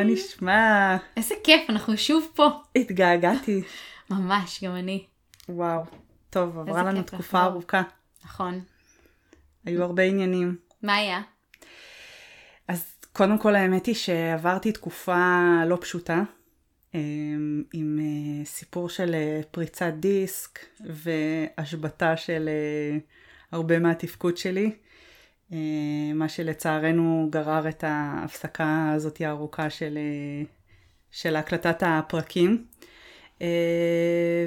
מה נשמע? איזה כיף, אנחנו שוב פה. התגעגעתי. ממש, גם אני. וואו. טוב, עברה לנו תקופה. ארוכה. נכון. היו הרבה עניינים. מה היה? אז קודם כל האמת היא שעברתי תקופה לא פשוטה, אמ, עם אה, סיפור של אה, פריצת דיסק והשבתה של אה, הרבה מהתפקוד שלי, מה שלצערנו גרר את ההפסקה הזאת הארוכה של, אה, של הקלטת הפרקים. אה,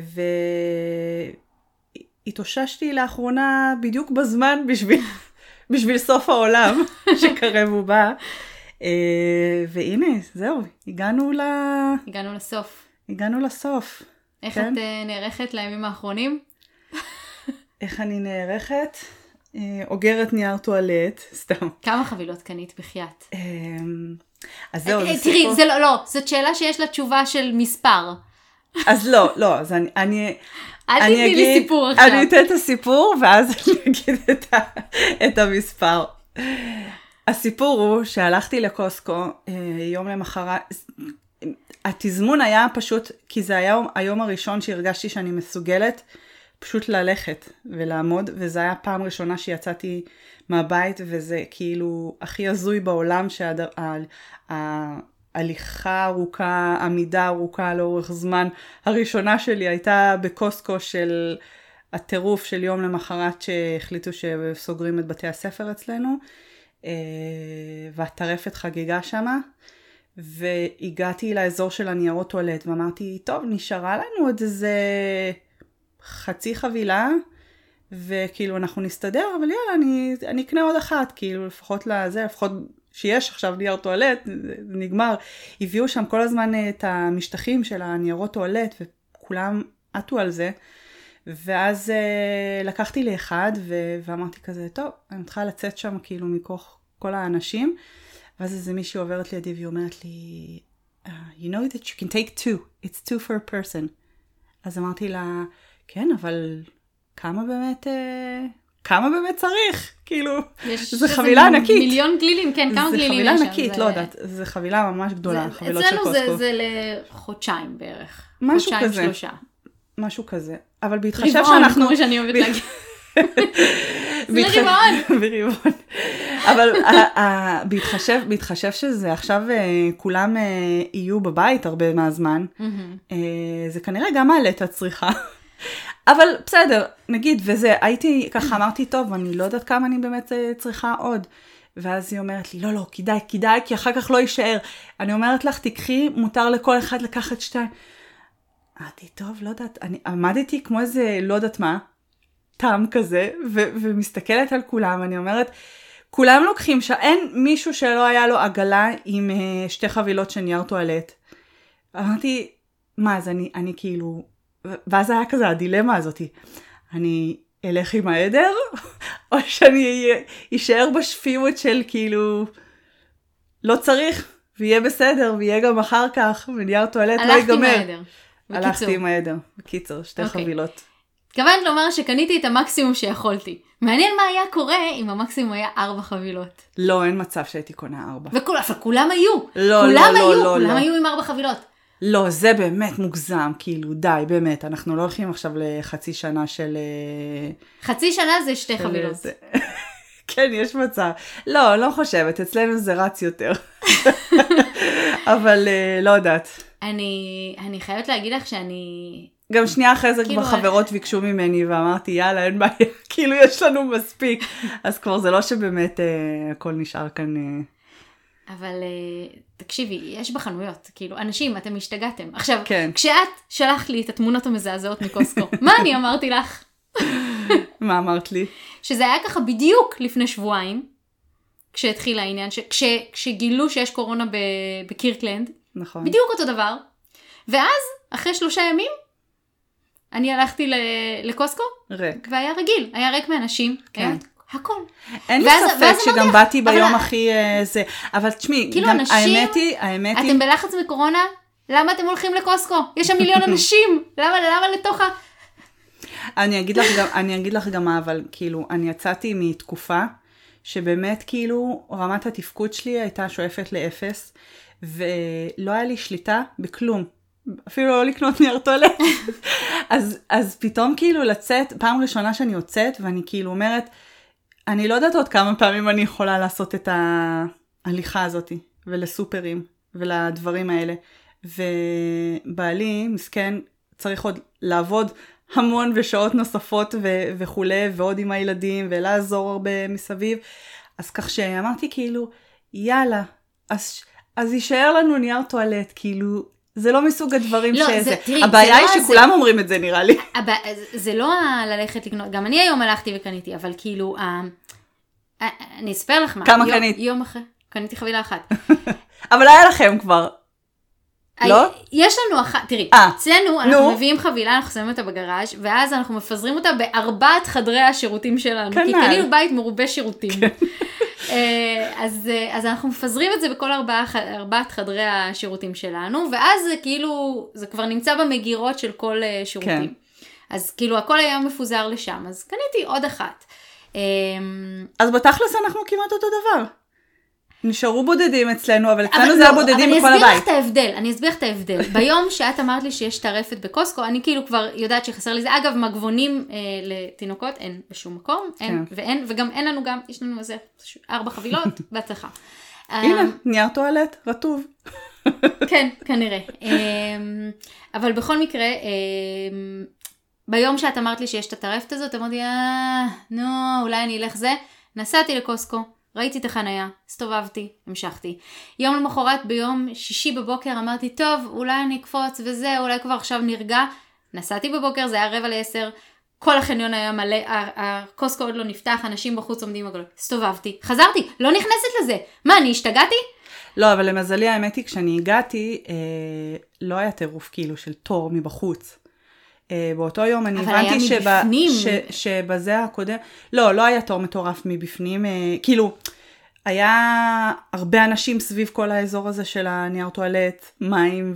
והתאוששתי לאחרונה בדיוק בזמן בשביל, בשביל סוף העולם שקרב ובא. אה, והנה, זהו, הגענו, ל... הגענו לסוף. הגענו לסוף. איך כן. את אה, נערכת לימים האחרונים? איך אני נערכת? אה, אוגרת נייר טואלט, סתם. כמה חבילות קנית בחייאת? אה, אז זהו, אה, זה תראי, סיפור... זה לא, לא, זאת שאלה שיש לה תשובה של מספר. אז לא, לא, אז אני... אני אל אני תתני לי אגיד- סיפור עכשיו. אני אתן את הסיפור ואז אני אגיד את, ה, את המספר. הסיפור הוא שהלכתי לקוסקו אה, יום למחרת, התזמון היה פשוט, כי זה היה היום הראשון שהרגשתי שאני מסוגלת פשוט ללכת ולעמוד, וזה היה פעם ראשונה שיצאתי מהבית, וזה כאילו הכי הזוי בעולם שההליכה ארוכה, עמידה ארוכה לאורך זמן, הראשונה שלי הייתה בקוסקו של הטירוף של יום למחרת שהחליטו שסוגרים את בתי הספר אצלנו, אה, והטרפת חגגה שמה. והגעתי לאזור של הניירות טואלט ואמרתי, טוב, נשארה לנו עוד איזה חצי חבילה, וכאילו אנחנו נסתדר, אבל יאללה, אני, אני אקנה עוד אחת, כאילו לפחות לזה, לפחות שיש עכשיו נייר טואלט, זה נגמר. הביאו שם כל הזמן אה, את המשטחים של הניירות טואלט, וכולם עטו על זה. ואז אה, לקחתי לי אחד, ו- ואמרתי כזה, טוב, אני מתחילה לצאת שם כאילו מכוח כל האנשים. ואז איזה מישהי עוברת לידי והיא אומרת לי, uh, you know that you can take two, it's two for a person. אז אמרתי לה, כן, אבל כמה באמת, uh, כמה באמת צריך? כאילו, איזה חבילה ענקית. מיליון גלילים, כן, כמה גלילים חבילה יש שם. ענקית, זה- לא יודעת, זו חבילה ממש גדולה, זה- חבילות של אצלנו זה- קוסקו. זה לחודשיים בערך. משהו חודשיים, כזה. שלושה. משהו כזה. אבל בהתחשב רבעון, שאנחנו... כמו שאני אוהבת להגיד. זה רבעון. ברבעון. אבל בהתחשב, בהתחשב שזה עכשיו אה, כולם אה, יהיו בבית הרבה מהזמן. אה, זה כנראה גם מעלה את הצריכה. אבל בסדר, נגיד, וזה, הייתי, ככה אמרתי, טוב, אני לא יודעת כמה אני באמת אה, צריכה עוד. ואז היא אומרת לי, לא, לא, כדאי, כדאי, כי אחר כך לא יישאר. אני אומרת לך, תקחי, מותר לכל אחד לקחת שתיים. אמרתי, טוב, לא יודעת, אני עמדתי כמו איזה, לא יודעת מה, תם כזה, ו- ומסתכלת על כולם, אני אומרת, כולם לוקחים, ש... אין מישהו שלא היה לו עגלה עם uh, שתי חבילות של נייר טואלט. אמרתי, מה, אז אני, אני כאילו, ואז היה כזה הדילמה הזאתי, אני אלך עם העדר, או שאני אשאר בשפיות של כאילו, לא צריך, ויהיה בסדר, ויהיה גם אחר כך, ונייר טואלט לא הלכתי ייגמר. מהעדר. בקיצור. הלכתי עם העדר, בקיצור, שתי אוקיי. חבילות. התכוונת לומר שקניתי את המקסימום שיכולתי. מעניין מה היה קורה אם המקסימום היה ארבע חבילות. לא, אין מצב שהייתי קונה ארבע. וכול, אבל כולם היו. לא, כולם לא, לא, היו, לא, כולם לא. היו עם ארבע חבילות. לא, זה באמת מוגזם, כאילו, די, באמת, אנחנו לא הולכים עכשיו לחצי שנה של... אה, חצי שנה זה שתי חבילות. זה. כן, יש מצב. לא, לא חושבת, אצלנו זה רץ יותר. אבל אה, לא יודעת. אני, אני חייבת להגיד לך שאני... גם שנייה אחרי זה כאילו, כבר חברות ביקשו ממני ואמרתי יאללה אין בעיה, כאילו יש לנו מספיק. אז כבר זה לא שבאמת אה, הכל נשאר כאן. אה, אבל אה, תקשיבי, יש בחנויות, כאילו, אנשים, אתם השתגעתם. עכשיו, כן. כשאת שלחת לי את התמונות המזעזעות מקוסקו, מה אני אמרתי לך? מה אמרת לי? שזה היה ככה בדיוק לפני שבועיים, כשהתחיל העניין, ש... כש... כשגילו שיש קורונה ב... בקירקלנד, נכון. בדיוק אותו דבר, ואז, אחרי שלושה ימים, אני הלכתי ל... לקוסקו, ריק. והיה רגיל, היה ריק מאנשים, כן. היה הכל. אין לי ואז- ספק ואז שגם לך, באתי אבל ביום ה- הכי אה, זה, אבל תשמעי, כאילו, גם אנשים- האמת היא, האמת היא, אתם בלחץ מקורונה? למה אתם הולכים לקוסקו? יש שם מיליון אנשים, למה, למה לתוך ה... אני אגיד לך גם, אני אגיד לך גם מה, אבל כאילו, אני יצאתי מתקופה שבאמת כאילו רמת התפקוד שלי הייתה שואפת לאפס, ולא היה לי שליטה בכלום. אפילו לא לקנות נייר טואלט. אז, אז פתאום כאילו לצאת, פעם ראשונה שאני יוצאת, ואני כאילו אומרת, אני לא יודעת עוד כמה פעמים אני יכולה לעשות את ההליכה הזאת, ולסופרים, ולדברים האלה. ובעלי, מסכן, צריך עוד לעבוד המון ושעות נוספות ו- וכולי, ועוד עם הילדים, ולעזור הרבה מסביב. אז כך שאמרתי כאילו, יאללה, אז, אז יישאר לנו נייר טואלט, כאילו, זה לא מסוג הדברים לא, שזה. זה- תראי, הבעיה זה היא לא שכולם אומרים את זה נראה לי. הבע... זה- זה לא ללכת לקנות, גם אני היום הלכתי וקניתי, אבל כאילו, ה... ה- אני אספר לך מה. כמה יום, קנית? יום אחרי, קניתי חבילה אחת. אבל היה לכם כבר. לא? יש לנו אחת, תראי, אה, אצלנו אנחנו נו. מביאים חבילה, אנחנו שמים אותה בגראז', ואז אנחנו מפזרים אותה בארבעת חדרי השירותים שלנו. כי כנ"ל. קנינו בית מרובה שירותים. אה, אז, אה, אז אנחנו מפזרים את זה בכל ארבעה, ארבעת חדרי השירותים שלנו, ואז זה כאילו, זה כבר נמצא במגירות של כל אה, שירותים. כן. אז כאילו הכל היה מפוזר לשם, אז קניתי עוד אחת. אז בתכלס אנחנו כמעט אותו דבר. נשארו בודדים אצלנו, אבל אצלנו אבל זה לא, בודדים אבל בכל אני אסביר הבית. לך את ההבדל, אני אסביר לך את ההבדל. ביום שאת אמרת לי שיש טרפת בקוסקו, אני כאילו כבר יודעת שחסר לי זה. אגב, מגבונים אה, לתינוקות אין בשום מקום, אין, כן. ואין, וגם אין לנו גם, יש לנו איזה ארבע חבילות, בהצלחה. הנה, אה, נייר טואלט, רטוב. כן, כנראה. אמ, אבל בכל מקרה, אמ, ביום שאת אמרת לי שיש את הטרפת הזאת, אמרתי, אה, נו, אולי אני אלך זה. נסעתי לקוסקו, ראיתי את החנייה, הסתובבתי, המשכתי. יום למחרת, ביום שישי בבוקר, אמרתי, טוב, אולי אני אקפוץ וזה, אולי כבר עכשיו נרגע. נסעתי בבוקר, זה היה רבע לעשר, כל החניון היה מלא, הקוסקו עוד לא נפתח, אנשים בחוץ עומדים עגול. הסתובבתי, חזרתי, לא נכנסת לזה. מה, אני השתגעתי? לא, אבל למזלי האמת היא, כשאני הגעתי, אה, לא היה טירוף כאילו של תור מבחוץ. אה, באותו יום אני הבנתי היה שב, מבפנים. ש, שבזה הקודם, לא, לא היה תור מטורף מבפנים, אה, כאילו, היה הרבה אנשים סביב כל האזור הזה של הנייר טואלט, מים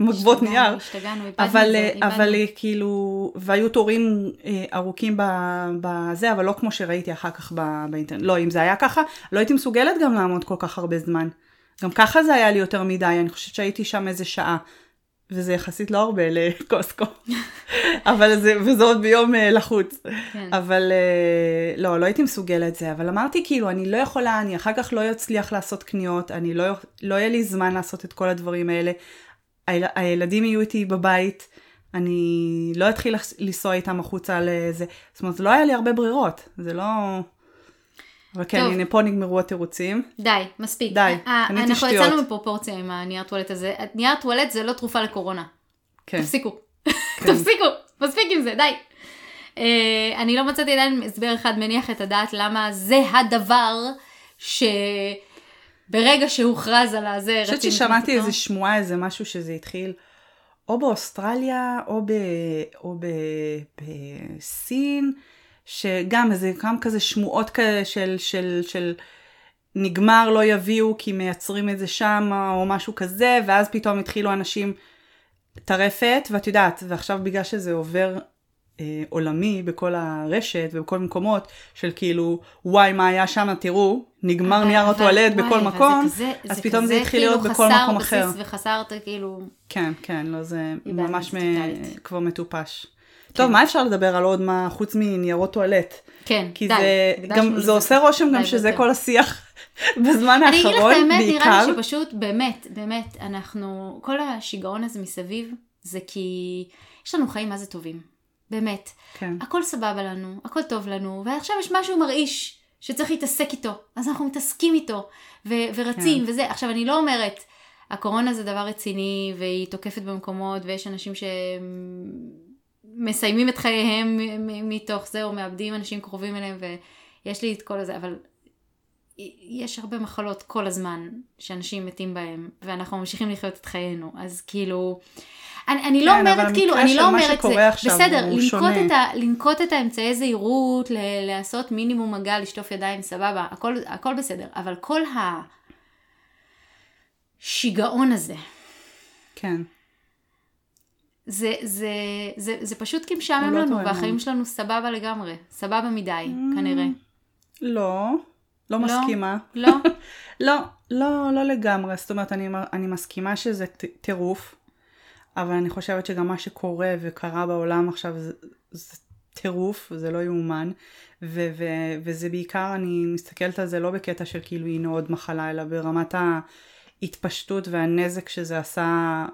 ומגבות נייר. השתגענו, איבדנו אבל, את זה, אה, איבדנו. אבל כאילו, והיו תורים אה, ארוכים בזה, אבל לא כמו שראיתי אחר כך באינטרנט. לא, אם זה היה ככה, לא הייתי מסוגלת גם לעמוד כל כך הרבה זמן. גם ככה זה היה לי יותר מדי, אני חושבת שהייתי שם איזה שעה. וזה יחסית לא הרבה לקוסקו. אבל זה, וזה עוד ביום אה, לחוץ. כן. אבל אה, לא, לא הייתי מסוגלת זה, אבל אמרתי כאילו, אני לא יכולה, אני אחר כך לא אצליח לעשות קניות, אני לא, לא יהיה לי זמן לעשות את כל הדברים האלה. היל, הילדים יהיו איתי בבית, אני לא אתחיל לנסוע איתם החוצה לזה. זאת אומרת, לא היה לי הרבה ברירות, זה לא... אבל כן, טוב. הנה פה נגמרו התירוצים. די, מספיק. די, אה, קניתי אנחנו שטויות. יצאנו מפרופורציה עם הנייר טואלט הזה. נייר טואלט זה לא תרופה לקורונה. כן. תפסיקו. תפסיקו. מספיק עם זה, די. אה, אני לא מצאתי עדיין הסבר אחד מניח את הדעת למה זה הדבר שברגע שהוכרז על הזה אני חושבת רצינו ששמעתי. איזה שמועה, איזה משהו שזה התחיל או באוסטרליה או, ב, או ב, בסין, שגם איזה גם כזה שמועות כאלה של, של, של נגמר לא יביאו כי מייצרים את זה שם או משהו כזה, ואז פתאום התחילו אנשים טרפת, ואת יודעת, ועכשיו בגלל שזה עובר אה, עולמי בכל הרשת ובכל מקומות, של כאילו, וואי, מה היה שם, תראו, נגמר אבל- נייר הטואלט בכל מקום, כזה- אז פתאום זה התחיל להיות כאילו בכל חסר מקום בסיס אחר. וחסרת כאילו... כן, כן, לא, זה ממש זה מ... כבר מטופש. טוב, מה אפשר לדבר על עוד מה חוץ מניירות טואלט? כן, כי די. זה, גם, זה עושה רושם גם שזה. כל השיח בזמן אני אגיד לך האחרון, את האמת, בעיקר. נראה לי שפשוט, באמת, באמת, אנחנו, כל השיגעון הזה מסביב, זה כי יש לנו חיים מה זה טובים. באמת. כן. הכל סבבה לנו, הכל טוב לנו, ועכשיו יש משהו מרעיש שצריך להתעסק איתו, אז אנחנו מתעסקים איתו, ו- ורצים כן. וזה. עכשיו, אני לא אומרת, הקורונה זה דבר רציני, והיא תוקפת במקומות, ויש אנשים שמסיימים את חייהם מתוך זה, או מאבדים אנשים קרובים אליהם, ויש לי את כל הזה, אבל יש הרבה מחלות כל הזמן שאנשים מתים בהם, ואנחנו ממשיכים לחיות את חיינו, אז כאילו... אני, אני לא כן, אבל אומרת, כאילו, אני לא אומרת, זה, בסדר, לנקוט. את, ה, לנקוט את האמצעי זהירות, ל- לעשות מינימום מגע, לשטוף ידיים, סבבה, הכל, הכל בסדר, אבל כל השיגעון הזה, כן. זה, זה, זה, זה פשוט כי משעמם לא לנו, תואם. והחיים שלנו סבבה לגמרי, סבבה מדי, Mm. כנראה. לא, לא מסכימה. לא? לא, לא, לא לגמרי. זאת אומרת, אני, אני מסכימה שזה טירוף, אבל אני חושבת שגם מה שקורה וקרה בעולם עכשיו זה, זה טירוף, זה לא יאומן, ו- ו- וזה בעיקר, אני מסתכלת על זה לא בקטע של כאילו הנה עוד מחלה, אלא ברמת ההתפשטות והנזק שזה עשה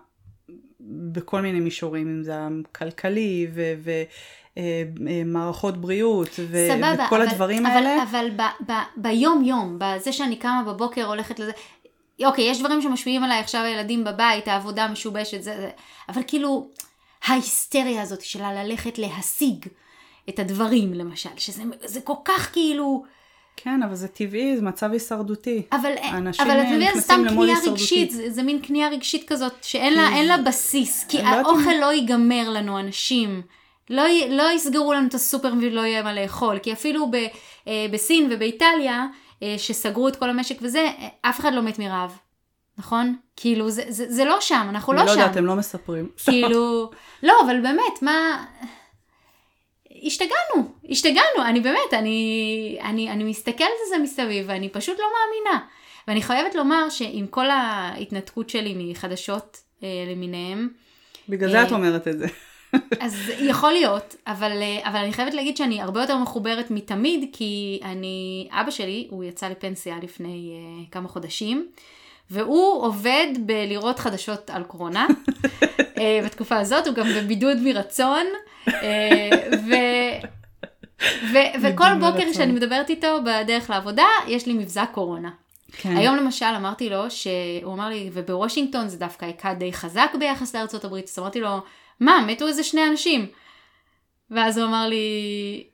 בכל מיני מישורים, אם זה הכלכלי ו... ו- אה, אה, בריאות ו- סבבה, וכל אבל, הדברים אבל, האלה. אבל ב, ב, ביום יום, בזה שאני קמה בבוקר הולכת לזה, אוקיי, יש דברים שמשפיעים עליי עכשיו הילדים בבית, העבודה משובשת, זה, זה, אבל כאילו, ההיסטריה הזאת שלה ללכת להשיג את הדברים למשל, שזה זה כל כך כאילו, כן, אבל זה טבעי, זה מצב הישרדותי. אבל, אנשים אבל את מבינה, זה סתם קנייה. רגשית, זה, זה מין קנייה רגשית כזאת, שאין לה, לה בסיס, כי אני לא האוכל לא ייגמר לנו, אנשים. לא, לא יסגרו לנו את הסופר ולא יהיה מה לאכול, כי אפילו ב, אה, בסין ובאיטליה, אה, שסגרו את כל המשק וזה, אה, אף אחד לא מת מרעב, נכון? כאילו, זה, זה, זה לא שם, אנחנו אני לא לא שם. יודעת, הם לא מספרים. כאילו, לא, אבל באמת, מה... השתגענו, השתגענו, אני באמת, אני, אני, אני מסתכלת על זה מסביב ואני פשוט לא מאמינה. ואני חייבת לומר שעם כל ההתנתקות שלי מחדשות אה, למיניהם, בגלל זה אה, את אומרת את זה. אז יכול להיות, אבל, אה, אבל אני חייבת להגיד שאני הרבה יותר מחוברת מתמיד, כי אני, אבא שלי, הוא יצא לפנסיה לפני uh, כמה חודשים, והוא עובד בלראות חדשות על קורונה. uh, בתקופה הזאת הוא גם בבידוד מרצון, uh, ו... ו- וכל בוקר. כשאני מדברת איתו בדרך לעבודה, יש לי מבזק קורונה. כן. היום למשל אמרתי לו, שהוא אמר לי, ובוושינגטון זה דווקא היכה די חזק ביחס לארצות הברית, אז אמרתי לו, מה, מתו איזה שני אנשים. ואז הוא אמר לי,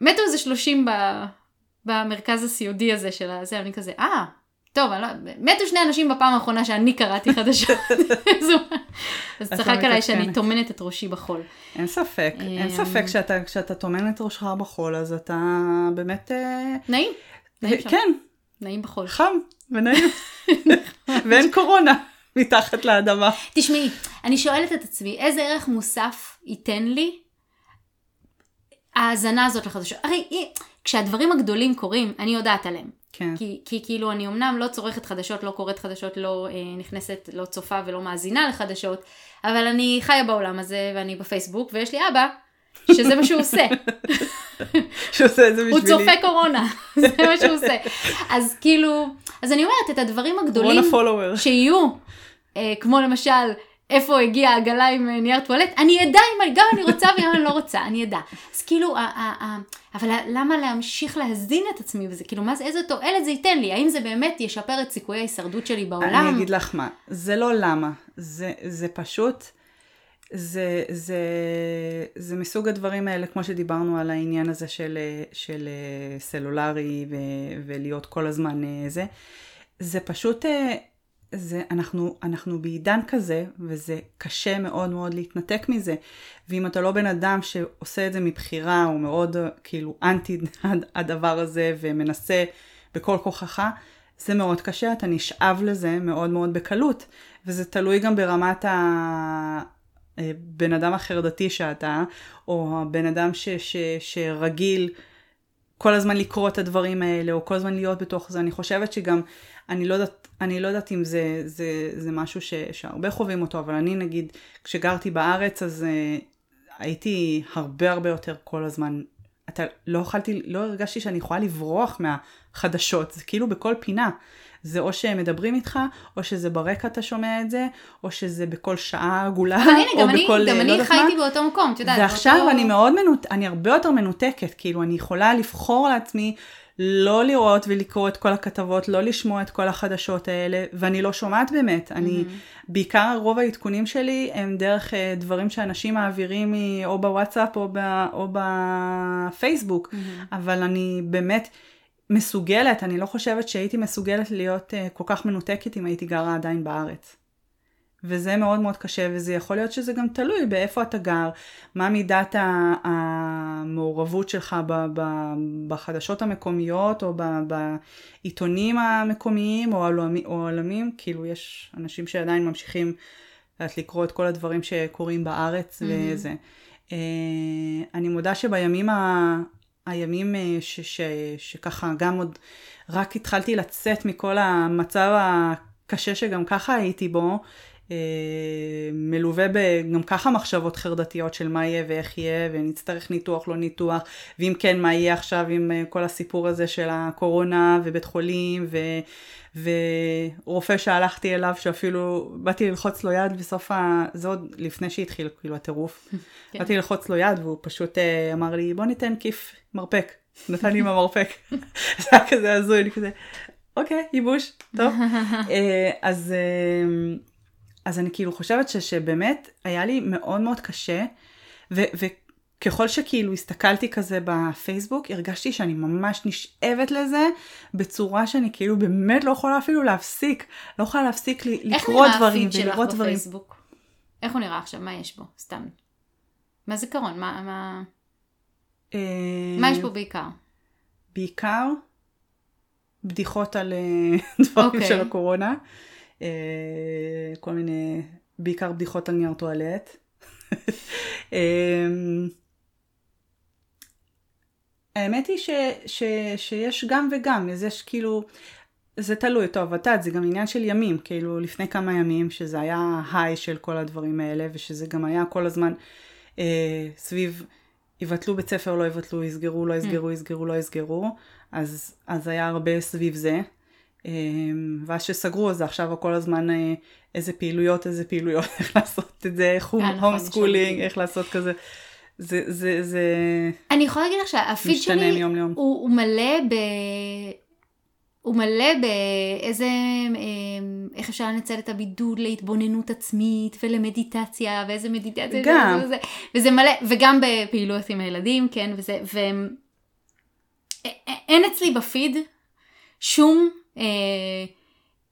מתו איזה שלושים ב, במרכז הסיעודי הזה של הזה, אני כזה, אה, טוב, לא, מתו שני אנשים בפעם האחרונה שאני קראתי חדשות. אז צחק עליי שאני. טומנת את ראשי בחול. אין ספק, אין אמ, ספק שאתה, כשאתה טומן את ראשך בחול, אז אתה באמת... אה, נעים, נעים שם, כן, נעים בחול. חם ונעים. ואין קורונה מתחת לאדמה. תשמעי, אני שואלת את עצמי, איזה ערך מוסף ייתן לי ההאזנה הזאת לחדשות? הרי כשהדברים הגדולים קורים, אני יודעת עליהם. כן. כי, כי כאילו אני אמנם לא צורכת חדשות, לא קוראת חדשות, לא אה, נכנסת, לא צופה ולא מאזינה לחדשות, אבל אני חיה בעולם הזה ואני בפייסבוק ויש לי אבא שזה מה שהוא עושה, שעושה את זה הוא בשבילי. צופה קורונה, זה מה שהוא עושה. אז כאילו, אז אני אומרת את הדברים הגדולים. שיהיו, אה, כמו למשל, איפה הגיעה העגלה עם אה, נייר טואלט, אני אדע אם אני- גם אני רוצה וגם אני לא רוצה, אני אדע. אז כאילו, אבל למה להמשיך להזין את עצמי בזה? כאילו, מה זה, איזה תועלת זה ייתן לי? האם זה באמת ישפר את סיכויי ההישרדות שלי בעולם? אני אגיד לך מה, זה לא למה, זה, זה פשוט, זה, זה, זה מסוג הדברים האלה, כמו שדיברנו על העניין הזה של, של אה, סלולרי ו, ולהיות כל הזמן אה, זה, זה פשוט, אה, זה, אנחנו, אנחנו בעידן כזה, וזה קשה מאוד מאוד להתנתק מזה. ואם אתה לא בן אדם שעושה את זה מבחירה, הוא מאוד אה, כאילו אנטי הדבר הזה, ומנסה בכל כוחך, זה מאוד קשה, אתה נשאב לזה מאוד מאוד בקלות. וזה תלוי גם ברמת הבן אדם החרדתי שאתה, או הבן אדם ש, ש, שרגיל כל הזמן לקרוא את הדברים האלה, או כל הזמן להיות בתוך זה. אני חושבת שגם, אני לא יודעת, אני לא יודעת אם זה, זה, זה משהו ש, שהרבה חווים אותו, אבל אני נגיד, כשגרתי בארץ, אז uh, הייתי הרבה הרבה יותר כל הזמן. אתה לא יכולתי, לא הרגשתי שאני יכולה לברוח מהחדשות, זה כאילו בכל פינה. זה או שהם מדברים איתך, או שזה ברקע אתה שומע את זה, או שזה בכל שעה עגולה, אבל הנה, או גם אני, בכל, גם לא אני חייתי מה. באותו מקום, את יודעת. ועכשיו באותו... אני מאוד מנותקת, אני הרבה יותר מנותקת, כאילו אני יכולה לבחור לעצמי לא לראות ולקרוא את כל הכתבות, לא לשמוע את כל החדשות האלה, ואני לא שומעת באמת. אני, בעיקר רוב העדכונים שלי הם דרך אה, דברים שאנשים מעבירים או בוואטסאפ או, ב, או בפייסבוק, אבל אני באמת מסוגלת, אני לא חושבת שהייתי מסוגלת להיות אה, כל כך מנותקת אם הייתי גרה עדיין בארץ. וזה מאוד מאוד קשה, וזה יכול להיות שזה גם תלוי באיפה אתה גר, מה מידת המעורבות שלך בחדשות המקומיות, או בעיתונים המקומיים, או העולמי- או העולמים, כאילו יש אנשים שעדיין ממשיכים לקרוא את כל הדברים שקורים בארץ Mhm. וזה. אה, אני מודה שבימים ה... הימים אה, ש, ש, שככה גם עוד רק התחלתי לצאת מכל המצב הקשה שגם ככה הייתי בו, מלווה בגם ככה מחשבות חרדתיות של מה יהיה ואיך יהיה, ונצטרך ניתוח, לא ניתוח, ואם כן, מה יהיה עכשיו עם אה, כל הסיפור הזה של הקורונה ובית חולים, ו... ורופא שהלכתי אליו שאפילו באתי ללחוץ לו יד בסוף ה... זה עוד לפני שהתחיל כאילו הטירוף. כן. באתי ללחוץ לו יד והוא פשוט uh, אמר לי בוא ניתן כיף מרפק. נתן לי עם המרפק. זה היה כזה הזוי, אני כזה אוקיי ייבוש, טוב. אז, אז אני כאילו חושבת ש, שבאמת היה לי מאוד מאוד קשה. ו- ככל שכאילו הסתכלתי כזה בפייסבוק, הרגשתי שאני ממש נשאבת לזה בצורה שאני כאילו באמת לא יכולה אפילו להפסיק, לא יכולה להפסיק לקרוא דברים ולראות דברים. בפייסבוק? איך הוא נראה עכשיו? מה יש בו? סתם. מה זיכרון? מה, מה... אה, מה יש בו בעיקר? בעיקר בדיחות על אה, דברים okay. אוקיי. של הקורונה. אה, כל מיני, בעיקר בדיחות על נייר טואלט. האמת היא ש, ש, שיש גם וגם, אז יש כאילו, זה תלוי, טוב, ות"ת זה גם עניין של ימים, כאילו לפני כמה ימים שזה היה היי של כל הדברים האלה, ושזה גם היה כל הזמן אה, סביב יבטלו בית ספר, לא יבטלו, יסגרו, לא יסגרו, אמ. יסגרו, לא יסגרו, אז, אז היה הרבה סביב זה. אה, ואז שסגרו, אז עכשיו כל הזמן אה, איזה פעילויות, איזה פעילויות, איך לעשות את זה, איך הוא home schooling, איך לעשות כזה. זה, זה, זה... אני יכולה להגיד לך שהפיד שלי מיום ליום. הוא, הוא מלא ב... הוא מלא באיזה, אמ, איך אפשר לנצל את הבידוד להתבוננות עצמית ולמדיטציה ואיזה מדיטציה. גם. וזה, וזה מלא, וגם בפעילויות עם הילדים, כן, וזה, ואין אצלי בפיד שום אה,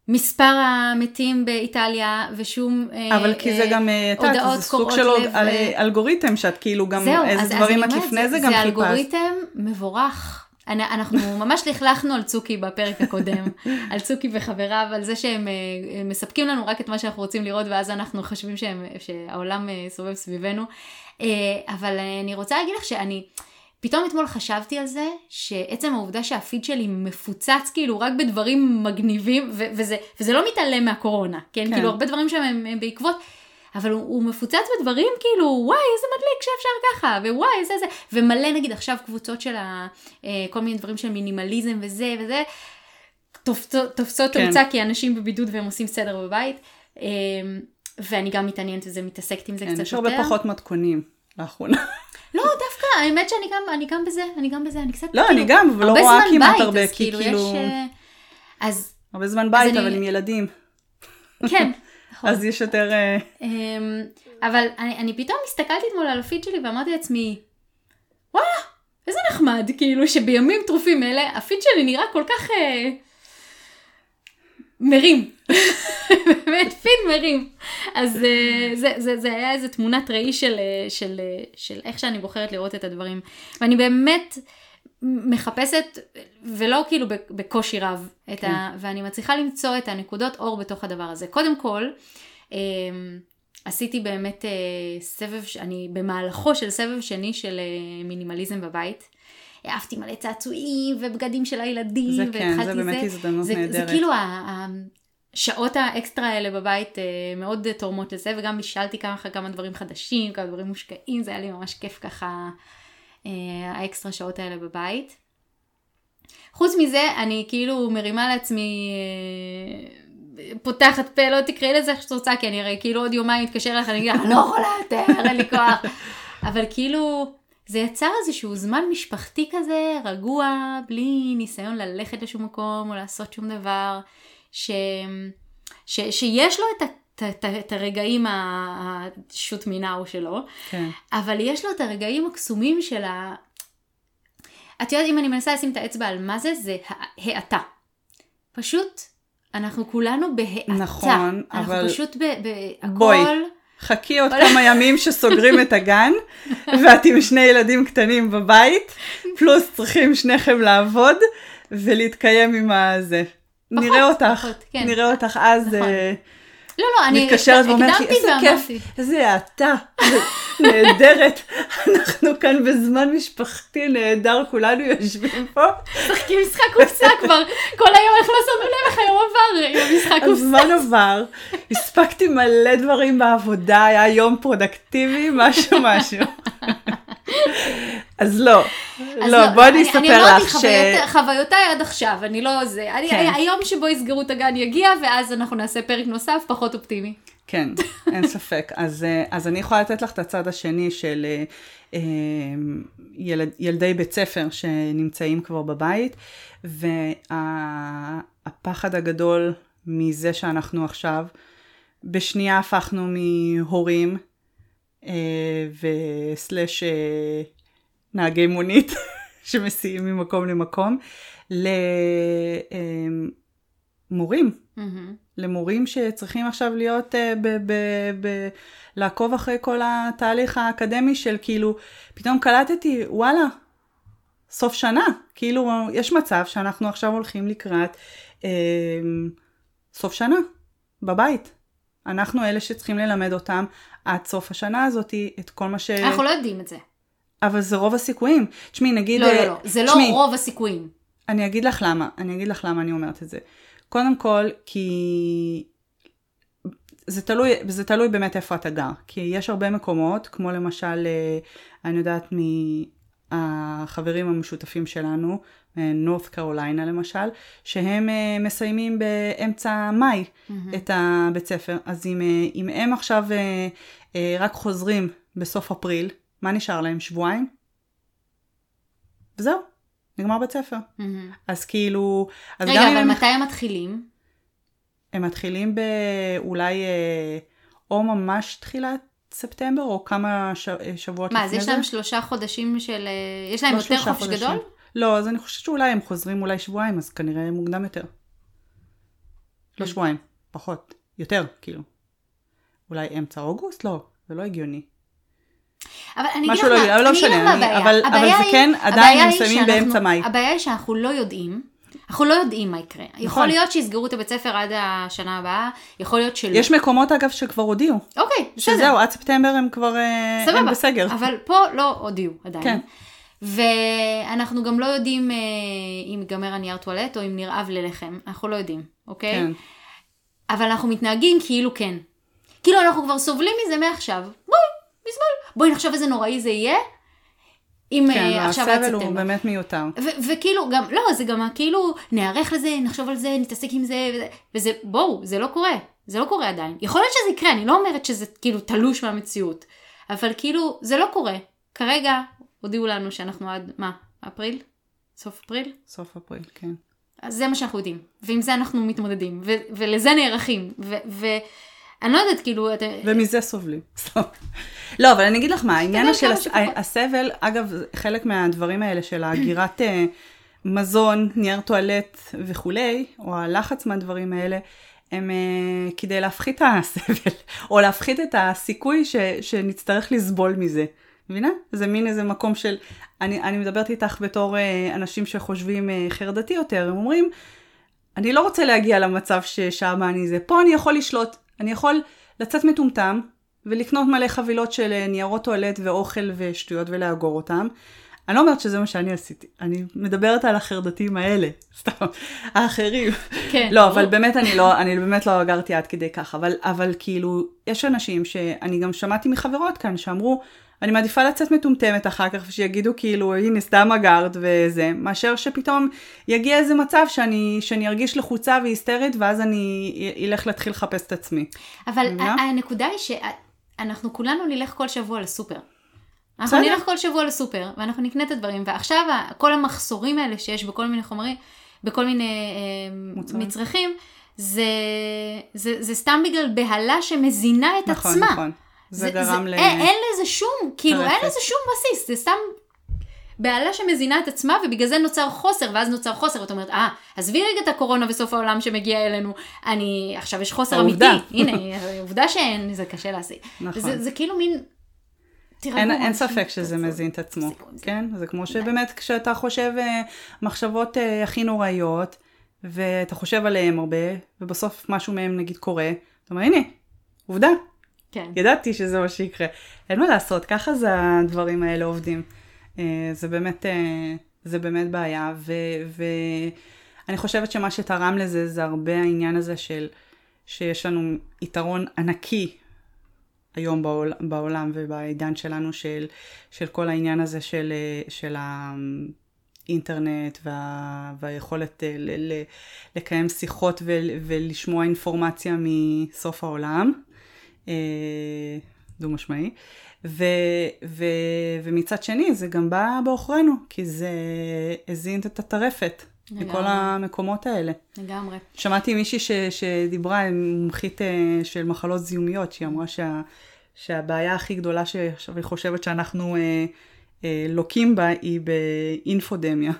מספר המתים באיטליה ושום אה, אבל כי זה גם, את יודעת, זה סוג של לב, אלגוריתם שאת כאילו גם זהו, איזה אז, דברים את לפני זה, זה גם חיפשת. זה אלגוריתם מבורך. אנחנו ממש לכלכנו על צוקי בפרק הקודם, על צוקי וחבריו, על זה שהם אה, מספקים לנו רק את מה שאנחנו רוצים לראות ואז אנחנו חושבים שהם, שהעולם אה, סובב סביבנו. אבל אני רוצה להגיד לך שאני... פתאום אתמול חשבתי על זה, שעצם העובדה שהפיד שלי מפוצץ כאילו רק בדברים מגניבים, ו- וזה, וזה לא מתעלם מהקורונה, כן? כן. כאילו הרבה דברים שם הם, הם בעקבות, אבל הוא, הוא מפוצץ בדברים כאילו, וואי, איזה מדליק שאפשר ככה, ווואי, איזה זה, ומלא נגיד עכשיו קבוצות של ה, אה, כל מיני דברים של מינימליזם וזה וזה, תופצות, תופצות כן. תאוצה כי אנשים בבידוד והם עושים סדר בבית, אה, ואני גם מתעניינת וזה, מתעסקת עם זה כן, קצת יותר. יש הרבה פחות מתכונים לאחרונה. לא, דווקא, האמת שאני גם, אני גם בזה, אני גם בזה, אני קצת, לא, כאילו, אני גם, אבל לא רואה כמעט הרבה, כי כאילו, יש... אה, אז... הרבה זמן בית, אבל עם ילדים. כן. נכון. אז יש יותר... אה, אמ, אבל אני, אני פתאום הסתכלתי אתמול על הפיד שלי ואמרתי לעצמי, וואלה, איזה נחמד, כאילו שבימים טרופים אלה, הפיד שלי נראה כל כך... אה, מרים. באמת, פיד מרים. אז אה, זה, זה, זה היה איזה תמונת ראי של, אה, של, אה, של איך שאני בוחרת לראות את הדברים. ואני באמת מחפשת, ולא כאילו בקושי רב, כן. ה, ואני מצליחה למצוא את הנקודות אור בתוך הדבר הזה. קודם כל, עשיתי באמת סבב, אני במהלכו של סבב שני של מינימליזם בבית. העפתי מלא צעצועים ובגדים של הילדים. זה כן, זה באמת הזדמנות נהדרת. זה כאילו השעות האקסטרה האלה בבית אה, מאוד תורמות לזה, וגם בישלתי ככה כמה דברים חדשים, כמה דברים מושקעים, זה היה לי ממש כיף ככה, אה, האקסטרה שעות האלה בבית. חוץ מזה, אני כאילו מרימה לעצמי, אה, פותחת פה, לא תקראי לזה איך שאת רוצה, כי אני הרי כאילו עוד יומיים אתקשר אליך, אני אגיד, אני לא יכולה יותר, אין לי כוח. אבל כאילו, זה יצר איזשהו זמן משפחתי כזה, רגוע, בלי ניסיון ללכת לשום מקום או לעשות שום דבר, ש, ש, שיש לו את, את, את, את הרגעים השוט מינאו שלו, כן. אבל יש לו את הרגעים הקסומים של ה... את יודעת, אם אני מנסה לשים את האצבע על מה זה, זה האטה. פשוט, אנחנו כולנו בהאטה. נכון, אנחנו אבל... אנחנו פשוט בהכל... בואי. חכי עוד כמה ימים שסוגרים את הגן, ואת עם שני ילדים קטנים בבית, פלוס צריכים שניכם לעבוד ולהתקיים עם הזה. נראה אותך, כן. נראה אותך אז. נכון. אה, לא, לא, אני מתקשרת ואומרת לי, איזה. כיף, איזה האטה, נהדרת, אנחנו כאן בזמן משפחתי נהדר, כולנו יושבים פה, משחקים משחק קופסה כבר, כל היום איך לא שמנו לב איך היום עבר עם משחק קופסה. הזמן עבר, הספקתי מלא דברים בעבודה, היה יום פרודקטיבי, משהו משהו. אז לא, אז לא, בואי אני אספר אני אמרתי לך ש... חוויות- חוויותיי עד עכשיו, אני לא זה. אני, כן. היום שבו יסגרו את הגן יגיע, ואז אנחנו נעשה פרק נוסף, פחות אופטימי. כן, אין ספק. אז, אה, אז אני יכולה לתת לך את הצד השני של אה, ילד, ילדי בית ספר שנמצאים כבר בבית, והפחד הגדול מזה שאנחנו עכשיו, בשנייה הפכנו מהורים אה, וסלאש נהגי מונית שמסיעים ממקום למקום, למורים. מהמם. למורים שצריכים עכשיו להיות, uh, ב- ב- ב- לעקוב אחרי כל התהליך האקדמי של כאילו, פתאום קלטתי, וואלה, סוף שנה, כאילו, יש מצב שאנחנו עכשיו הולכים לקראת uh, סוף שנה, בבית. אנחנו אלה שצריכים ללמד אותם עד סוף השנה הזאת את כל מה ש... אנחנו לא יודעים את זה. אבל זה רוב הסיכויים. תשמעי, נגיד... לא, אה, לא, לא, זה לא תשמעי, רוב הסיכויים. אני אגיד לך למה, אני אגיד לך למה אני אומרת את זה. קודם כל, כי זה תלוי, זה תלוי באמת איפה אתה גר. כי יש הרבה מקומות, כמו למשל, אה, אני יודעת מהחברים המשותפים שלנו, נורת קרוליינה למשל, שהם אה, מסיימים באמצע מאי את הבית ספר. אז אם, אה, אם הם עכשיו אה, אה, רק חוזרים בסוף אפריל, מה נשאר להם? שבועיים? וזהו, נגמר בית ספר. מהמם. אז כאילו, אז רגע, אבל הם, מתי הם מתחילים? הם מתחילים באולי אה, או ממש תחילת ספטמבר, או כמה ש... אה, שבועות מה, לפני אז זה. יש להם שלושה חודשים של... אה, יש להם לא יותר חופש חודשים. גדול? לא, אז אני חושבת שאולי הם חוזרים אולי שבועיים, אז כנראה מוקדם יותר. לא. שבועיים, פחות, יותר, כאילו. אולי אמצע אוגוסט? לא, זה לא הגיוני. אבל אני אגיד לך לא מה, אבל לא משנה, מה הבעיה. אבל- אבל הבעיה זה היא- כן, עדיין הם מסיימים באמצע מאי. הבעיה היא שאנחנו לא יודעים, אנחנו לא יודעים מה יקרה. יכול נכון. להיות שיסגרו את הבית ספר עד השנה הבאה, יכול להיות שלא. יש מקומות אגב שכבר הודיעו, אוקיי, בסדר. שזהו, עד ספטמבר הם כבר אה, הם סבבה. בסגר. אבל פה לא הודיעו עדיין. כן. ואנחנו גם לא יודעים אה, אם ייגמר הנייר טואלט או אם נרעב ללחם, אנחנו לא יודעים, אוקיי? כן. אבל אנחנו מתנהגים כאילו כן. כאילו אנחנו כבר סובלים מזה מעכשיו. בואי, נסבול. בואי נחשוב איזה נוראי זה יהיה. אם כן, אה, עכשיו הסבל הוא ספטמבר. באמת מיותר. ו- וכאילו גם, לא, זה גם כאילו, נערך לזה, נחשוב על זה, נתעסק עם זה, וזה, וזה, בואו, זה לא קורה. זה לא קורה עדיין. יכול להיות שזה יקרה, אני לא אומרת שזה כאילו תלוש מהמציאות. אבל כאילו, זה לא קורה. כרגע הודיעו לנו שאנחנו עד, מה, אפריל? סוף אפריל? סוף אפריל, כן. אז זה מה שאנחנו יודעים. ועם זה אנחנו מתמודדים. ו- ולזה נערכים. ואני לא יודעת, כאילו, אתם... ומזה סובלים. לא, אבל אני אגיד לך מה, העניין של הס-. הסבל, אגב, חלק מהדברים האלה של האגירת אה, מזון, נייר טואלט וכולי, או הלחץ מהדברים האלה, הם אה, כדי להפחית את הסבל, או להפחית את הסיכוי ש, שנצטרך לסבול מזה. מבינה? זה מין איזה מקום של, אני, אני מדברת איתך בתור אה, אנשים שחושבים אה, חרדתי יותר, הם אומרים, אני לא רוצה להגיע למצב ששם אני זה. פה אני יכול לשלוט. אני יכול לצאת מטומטם ולקנות מלא חבילות של אה, ניירות טואלט ואוכל ושטויות ולאגור אותם. אני לא אומרת שזה מה שאני עשיתי. אני מדברת על החרדתיים האלה, סתם, האחרים. כן. לא, אבל באמת אני לא, אני באמת לא אגרתי עד כדי כך. אבל, אבל כאילו, יש אנשים שאני גם שמעתי מחברות כאן שאמרו, אני מעדיפה לצאת מטומטמת אחר כך ושיגידו כאילו, הנה סתם אגרת וזה, מאשר שפתאום יגיע איזה מצב שאני, שאני ארגיש לחוצה והיסטרית ואז אני אלך להתחיל לחפש את עצמי. אבל הנקודה היא שאנחנו כולנו נלך כל שבוע לסופר. אנחנו בסדר. נלך כל שבוע לסופר, ואנחנו נקנה את הדברים, ועכשיו כל המחסורים האלה שיש בכל מיני חומרים, בכל מיני אה, מוצרים. מצרכים, זה, זה, זה סתם בגלל בהלה שמזינה את נכון, עצמה. נכון. זה, גרם ל... אין, אין לזה שום, כאילו, אין. לזה שום בסיס, זה סתם בהלה שמזינה את עצמה, ובגלל זה נוצר חוסר, ואז נוצר חוסר, ואת אומרת, אה, עזבי רגע את הקורונה וסוף העולם שמגיע אלינו, אני, עכשיו יש חוסר העובדה. אמיתי, הנה, עובדה שאין, זה קשה להשיג. נכון. זה, זה כאילו מין... אין, אין ספק שזה תעשו, מזין את עצמו. כן? זה כמו שבאמת כשאתה חושב אה, מחשבות אה, הכי נוראיות, ואתה חושב עליהן הרבה, ובסוף משהו מהם נגיד קורה, אתה אומר, הנה, עובדה, כן. ידעתי שזה מה שיקרה. אין מה לעשות, ככה זה הדברים האלה עובדים. אה, זה באמת, אה, זה באמת בעיה, ואני חושבת שמה שתרם לזה זה הרבה העניין הזה של שיש לנו יתרון ענקי היום בעול, בעולם ובעידן שלנו של, של כל העניין הזה של, אה, של האינטרנט וה, והיכולת ל, ל, לקיים שיחות ו, ולשמוע אינפורמציה מסוף העולם. דו משמעי. ו, ו, ומצד שני, זה גם בא בעוכרינו, כי זה הזין את הטרפת לכל המקומות האלה. לגמרי. שמעתי מישהי ש, שדיברה עם מומחית של מחלות זיהומיות, שהיא אמרה שה, שהבעיה הכי גדולה שהיא חושבת שאנחנו אה, אה, לוקים בה היא באינפודמיה,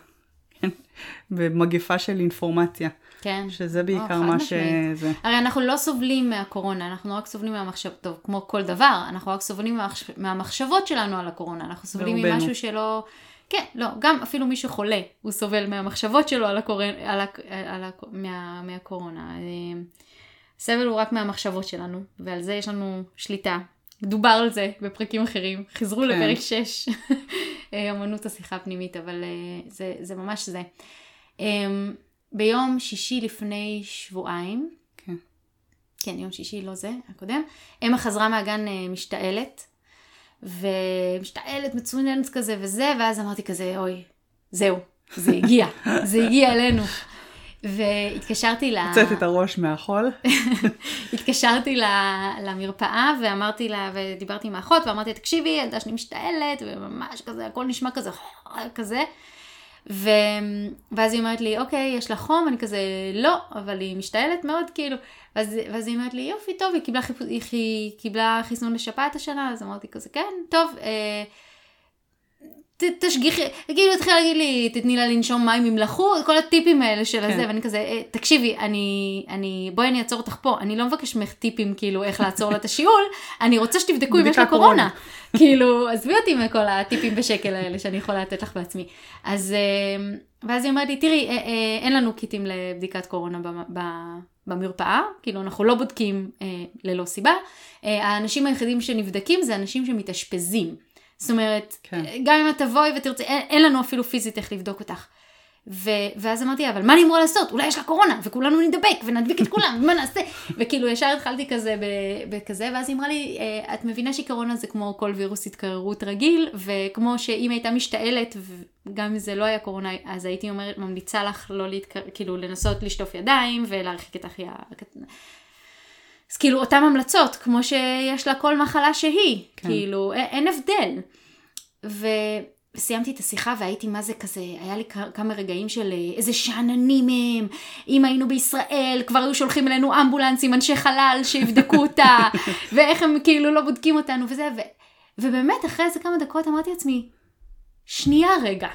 במגפה של אינפורמציה. כן. שזה בעיקר מה שזה. הרי אנחנו לא סובלים מהקורונה, אנחנו רק סובלים מהמחשבות, טוב, כמו כל דבר, אנחנו רק סובלים מהמחש... מהמחשבות שלנו על הקורונה, אנחנו סובלים ברובנו. ממשהו שלא... כן, לא, גם אפילו מי שחולה, הוא סובל מהמחשבות שלו על הקורונה, על ה... על ה... מה... מהקורונה. הסבל הוא רק מהמחשבות שלנו, ועל זה יש לנו שליטה. דובר על זה בפרקים אחרים, חזרו כן. לפרק 6, אמנות השיחה הפנימית, אבל אה, זה, זה ממש זה. ביום שישי לפני שבועיים, כן, כן, יום שישי, לא זה, הקודם, אמה חזרה מהגן אה, משתעלת, ומשתעלת מצוננת כזה וזה, ואז אמרתי כזה, אוי, זהו, זה הגיע, זה הגיע אלינו. והתקשרתי ל... הוצאת את הראש מהחול. התקשרתי למרפאה ואמרתי לה, ודיברתי עם האחות ואמרתי, תקשיבי, ילדה שלי משתעלת, וממש כזה, הכל נשמע כזה, כזה. ו... ואז היא אומרת לי, אוקיי, יש לה חום? אני כזה, לא, אבל היא משתעלת מאוד, כאילו. ואז, ואז היא אומרת לי, יופי, טוב, היא קיבלה, חיפ... היא קיבלה חיסון לשפעת השנה, אז אמרתי כזה, כן, טוב, אה, תשגיחי, כאילו התחילה להגיד לי, תתני לה לנשום מים עם לחות, כל הטיפים האלה של הזה, כן. ואני כזה, אה, תקשיבי, אני, אני, בואי אני אעצור אותך פה, אני לא מבקש ממך טיפים כאילו איך לעצור לה את השיעול, אני רוצה שתבדקו אם יש לה קורונה. כאילו, עזבי אותי מכל הטיפים בשקל האלה שאני יכולה לתת לך בעצמי. אז, אה, ואז היא אומרת לי, תראי, אה, אין לנו קיטים לבדיקת קורונה במרפאה, כאילו אנחנו לא בודקים ללא סיבה, האנשים היחידים שנבדקים זה אנשים שמתאשפזים. זאת אומרת, כן. גם אם את תבואי ותרצי, אין, אין לנו אפילו פיזית איך לבדוק אותך. ו, ואז אמרתי, אבל מה אני אמורה לעשות? אולי יש לה קורונה, וכולנו נדבק, ונדביק את כולם, ומה נעשה? וכאילו ישר התחלתי כזה בכזה, ואז היא אמרה לי, אה, את מבינה שקורונה זה כמו כל וירוס התקררות רגיל, וכמו שאם הייתה משתעלת, וגם אם זה לא היה קורונה, אז הייתי אומרת, ממליצה לך לא להתקר... כאילו לנסות לשטוף ידיים, ולהרחיק את אחיה. אז כאילו אותן המלצות, כמו שיש לה כל מחלה שהיא, כן. כאילו אין, הבדל. וסיימתי את השיחה והייתי מה זה כזה, היה לי כמה רגעים של אה, איזה שאננים הם, אם היינו בישראל כבר היו שולחים אלינו אמבולנסים, אנשי חלל שיבדקו אותה, ואיך הם כאילו לא בודקים אותנו וזה, ו, ובאמת אחרי איזה כמה דקות אמרתי לעצמי, שנייה רגע,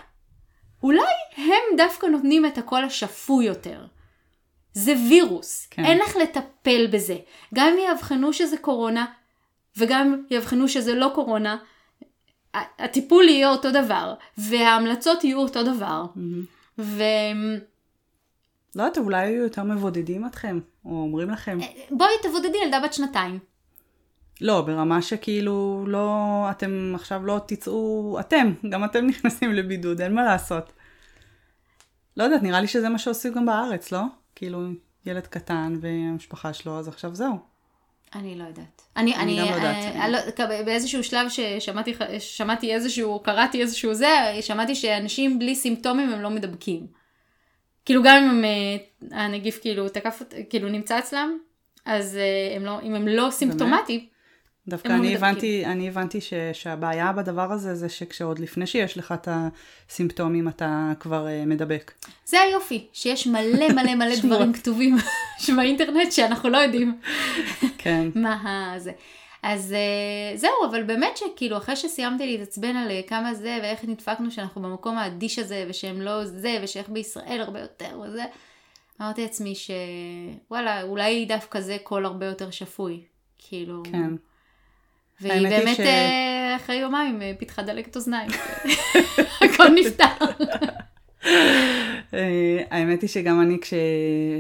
אולי הם דווקא נותנים את הקול השפוי יותר. זה וירוס, כן. אין לך לטפל בזה. גם אם יאבחנו שזה קורונה, וגם אם יאבחנו שזה לא קורונה, הטיפול יהיה אותו דבר, וההמלצות יהיו אותו דבר. Mm-hmm. ו... לא יודעת, אולי היו יותר מבודדים אתכם, או אומרים לכם. אה, בואי תבודדי ילדה בת שנתיים. לא, ברמה שכאילו לא, אתם עכשיו לא תצאו, אתם, גם אתם נכנסים לבידוד, אין מה לעשות. לא יודעת, נראה לי שזה מה שעושים גם בארץ, לא? כאילו, ילד קטן והמשפחה שלו, אז עכשיו זהו. אני לא יודעת. אני, אני, אני גם לא יודעת. אה, לא, באיזשהו שלב ששמעתי שמעתי איזשהו, קראתי איזשהו זה, שמעתי שאנשים בלי סימפטומים הם לא מדבקים. כאילו גם אם הם, אה, הנגיף כאילו תקף, כאילו נמצא אצלם, אז אה, הם לא, אם הם לא סימפטומטיים, דווקא אני הבנתי, אני הבנתי ש, שהבעיה בדבר הזה זה שכשעוד לפני שיש לך את הסימפטומים אתה כבר uh, מדבק. זה היופי, שיש מלא מלא מלא דברים כתובים באינטרנט שאנחנו לא יודעים. כן. מה זה. אז uh, זהו, אבל באמת שכאילו אחרי שסיימתי להתעצבן על uh, כמה זה ואיך נדפקנו שאנחנו במקום האדיש הזה ושהם לא זה ושאיך בישראל הרבה יותר וזה, אמרתי לעצמי שוואלה, אולי דווקא זה קול הרבה יותר שפוי. כאילו... כן. והיא באמת ש... אה, אחרי יומיים אה, פיתחה דלקת אוזניים. הכל נפתר. אה, האמת היא שגם אני, כש...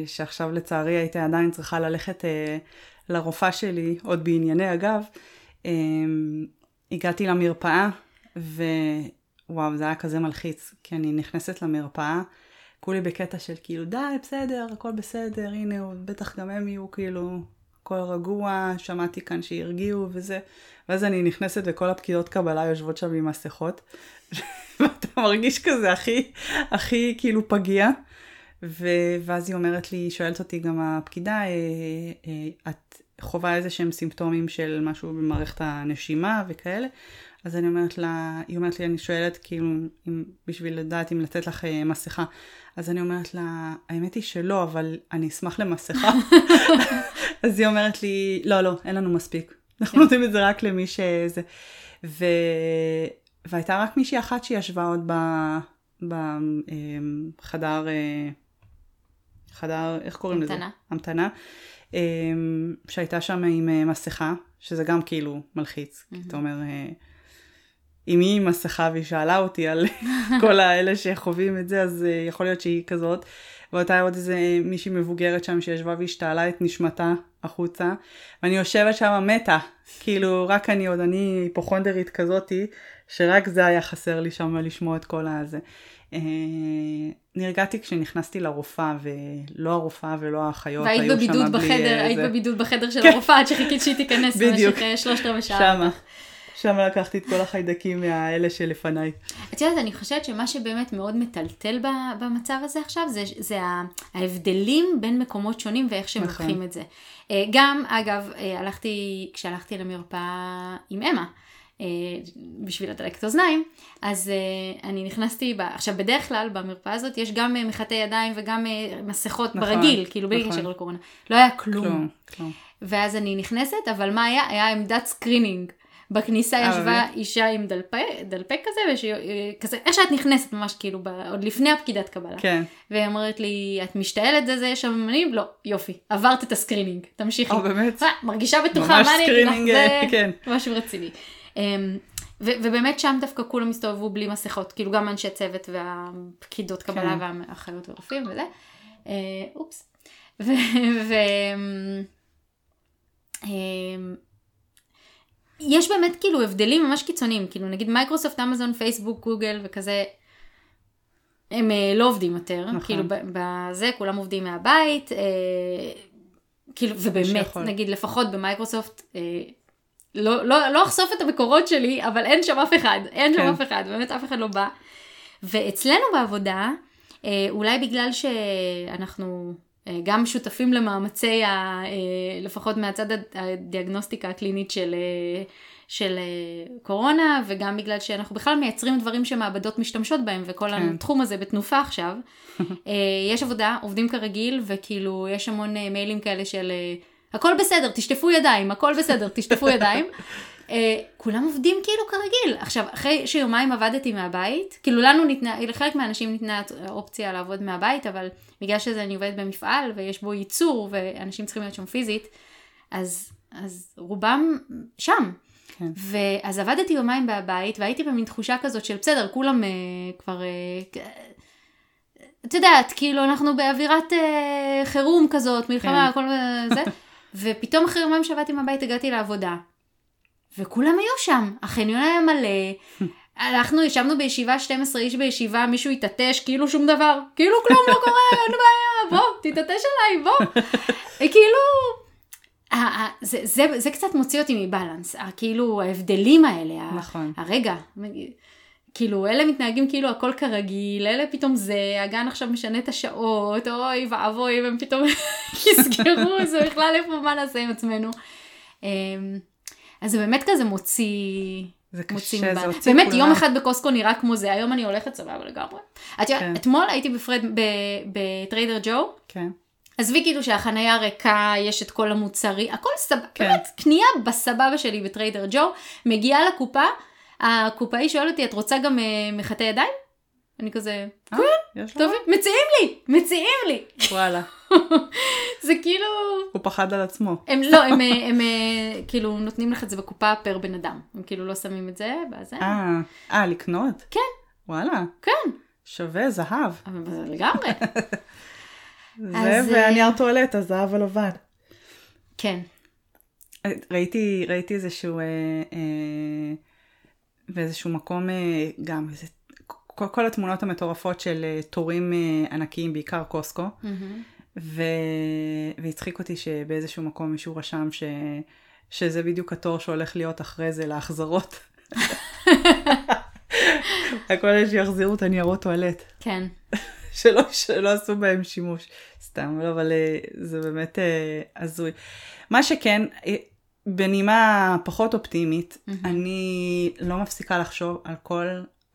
שעכשיו לצערי הייתי עדיין צריכה ללכת לרופאה שלי, עוד בענייני אגב, הגעתי למרפאה, ווואו, זה היה כזה מלחיץ, כי אני נכנסת למרפאה, כולי בקטע של כאילו, די, בסדר, הכל בסדר, הנה, בטח גם הם יהיו כאילו, הכל רגוע, שמעתי כאן שהרגיעו וזה, ואז אני נכנסת וכל הפקידות קבלה יושבות שם עם מסכות, ואתה מרגיש כזה הכי, הכי כאילו פגיע. ו... ואז היא אומרת לי, שואלת אותי גם הפקידה, אה, אה, את חווה איזה שהם סימפטומים של משהו במערכת הנשימה וכאלה? אז אני אומרת לה, היא אומרת לי, אני שואלת כאילו, אם, בשביל לדעת אם לתת לך אה, מסכה. אז אני אומרת לה, האמת היא שלא, אבל אני אשמח למסכה. אז היא אומרת לי, לא, לא, אין לנו מספיק. אנחנו כן. נותנים את זה רק למי שזה. ו... והייתה רק מישהי אחת שישבה עוד בחדר, חדר, איך קוראים לזה? המתנה. המתנה. אמ, שהייתה שם עם אה, מסכה, שזה גם כאילו מלחיץ, כי אתה אומר, אה, אם היא עם מסכה והיא שאלה אותי על כל האלה שחווים את זה, אז אה, יכול להיות שהיא כזאת. והייתה עוד איזה מישהי מבוגרת שם שישבה והשתעלה את נשמתה החוצה, ואני יושבת שם מתה, כאילו רק אני עוד, אני היפוכונדרית כזאתי, שרק זה היה חסר לי שם לשמוע את כל הזה. אה, נרגעתי כשנכנסתי לרופאה, ולא הרופאה ולא האחיות והיית היו בבידוד שם בלי בחדר, היית בבידוד בחדר של כן. הרופאה עד שחיכית שהיא תיכנס. במשך שלושת רבעי שעה. שמה. שם לקחתי את כל החיידקים מהאלה שלפניי. את יודעת, אני חושבת שמה שבאמת מאוד מטלטל במצב הזה עכשיו, זה, זה ההבדלים בין מקומות שונים ואיך שהם נכון. לוקחים את זה. אה, גם, אגב, אה, הלכתי, כשהלכתי למרפאה עם אמה, אה, בשביל דלקת אוזניים, אז אני נכנסתי, ב... עכשיו בדרך כלל במרפאה הזאת יש גם מחטאי ידיים וגם מסכות נכון, ברגיל, כאילו בלי נכון. קשר לקורונה. לא היה כלום. כלום, כלום. ואז אני נכנסת, אבל מה היה? היה עמדת screening. בכניסה אה, ישבה באמת? אישה עם דלפק, דלפק כזה, וש... כזה, איך שאת נכנסת ממש כאילו, ב... עוד לפני הפקידת קבלה. כן. והיא אומרת לי, את משתעלת זה, זה, יש סימפטומים? לא, יופי, עברת את ה screening, תמשיכי. או באמת? אה, מרגישה בטוחה, מה אני אגיד לך, זה כן. משהו רציני. אמ, ו- ובאמת שם דווקא כולם הסתובבו בלי מסכות, כאילו גם אנשי צוות והפקידות קבלה כן. והאחיות ורופאים וזה. אה, אופס. ו... ו... אמ, יש באמת כאילו הבדלים ממש קיצוניים, כאילו נגיד מייקרוסופט, אמזון, פייסבוק, גוגל וכזה, הם אה, לא עובדים יותר, נכון. כאילו בזה כולם עובדים מהבית, אה, כאילו ובאמת, שיכול. נגיד לפחות במייקרוסופט, אה, לא, לא, לא אחשוף את המקורות שלי, אבל אין שם אף אחד, אין שם כן. אף אחד, באמת אף אחד לא בא. ואצלנו בעבודה, אה, אולי בגלל שאנחנו גם שותפים למאמצי, ה, אה, לפחות מהצד הד- הדיאגנוסטיקה הקלינית של, אה, של אה, קורונה, וגם בגלל שאנחנו בכלל מייצרים דברים שמעבדות משתמשות בהם, וכל כן. התחום הזה בתנופה עכשיו. אה, יש עבודה, עובדים כרגיל, וכאילו יש המון אה, מיילים כאלה של אה, הכל בסדר, תשטפו ידיים, הכל בסדר, תשטפו ידיים. אה, כולם עובדים כאילו כרגיל. עכשיו, אחרי שיומיים עבדתי מהבית, כאילו לנו ניתנה, לחלק מהאנשים ניתנה אופציה לעבוד מהבית, אבל בגלל שזה אני עובדת במפעל ויש בו ייצור ואנשים צריכים להיות שם פיזית, אז, אז רובם שם. כן. ואז עבדתי יומיים מהבית והייתי במין תחושה כזאת של בסדר, כולם אה, כבר... אה, את יודעת, כאילו אנחנו באווירת אה, חירום כזאת, מלחמה, כן. הכל זה, ופתאום אחרי יומיים שעבדתי מהבית הגעתי לעבודה. וכולם היו שם, החניון היה מלא, אנחנו ישבנו בישיבה 12 איש בישיבה, מישהו התעטש, כאילו שום דבר, כאילו כלום לא קורה, אין בעיה, בוא, תתעטש עליי, בוא. כאילו, זה, זה, זה קצת מוציא אותי מבלנס, כאילו ההבדלים האלה, נכון. הרגע, כאילו אלה מתנהגים כאילו הכל כרגיל, אלה פתאום זה, הגן עכשיו משנה את השעות, אוי ואבוי, והם פתאום יסגרו, זה בכלל איפה מה נעשה עם עצמנו. אז זה באמת כזה מוציא... זה מוציא קשה, מבעד. זה הוציא באמת, כולם. יום אחד בקוסקו נראה כמו זה, היום אני הולכת סבבה לגמרי. את יודעת, כן. אתמול הייתי בפרד, בטריידר ג'ו, כן. עזבי כאילו שהחנייה ריקה, יש את כל המוצרים, הכל סבבה, כן. באמת, קנייה בסבבה שלי בטריידר ג'ו, מגיעה לקופה, הקופאי שואל אותי, את רוצה גם אה, מחטי ידיים? אני כזה, אה, לו? טוב, מציעים לי, מציעים לי. וואלה. זה כאילו, הוא פחד על עצמו. הם לא, הם, אה, הם אה, כאילו נותנים לך את זה בקופה פר בן אדם, הם כאילו לא שמים את זה, בזה, אה, אה, לקנות? כן. וואלה. כן, שווה, זהב. לגמרי, זה והנייר טואלט, הזהב הלבן. כן. ראיתי, ראיתי איזשהו, אה, אה, באיזשהו מקום אה, גם, איזה, כל, כל התמונות המטורפות של אה, תורים אה, ענקיים, בעיקר קוסקו, ו... והצחיק אותי שבאיזשהו מקום מישהו רשם ש... שזה בדיוק התור שהולך להיות אחרי זה להחזרות. הכל יש שיחזירו את הניירות טואלט. כן. שלא, שלא עשו בהם שימוש. סתם, לא, אבל אה, זה באמת הזוי. מה שכן, בנימה פחות אופטימית, mm-hmm. אני לא מפסיקה לחשוב על כל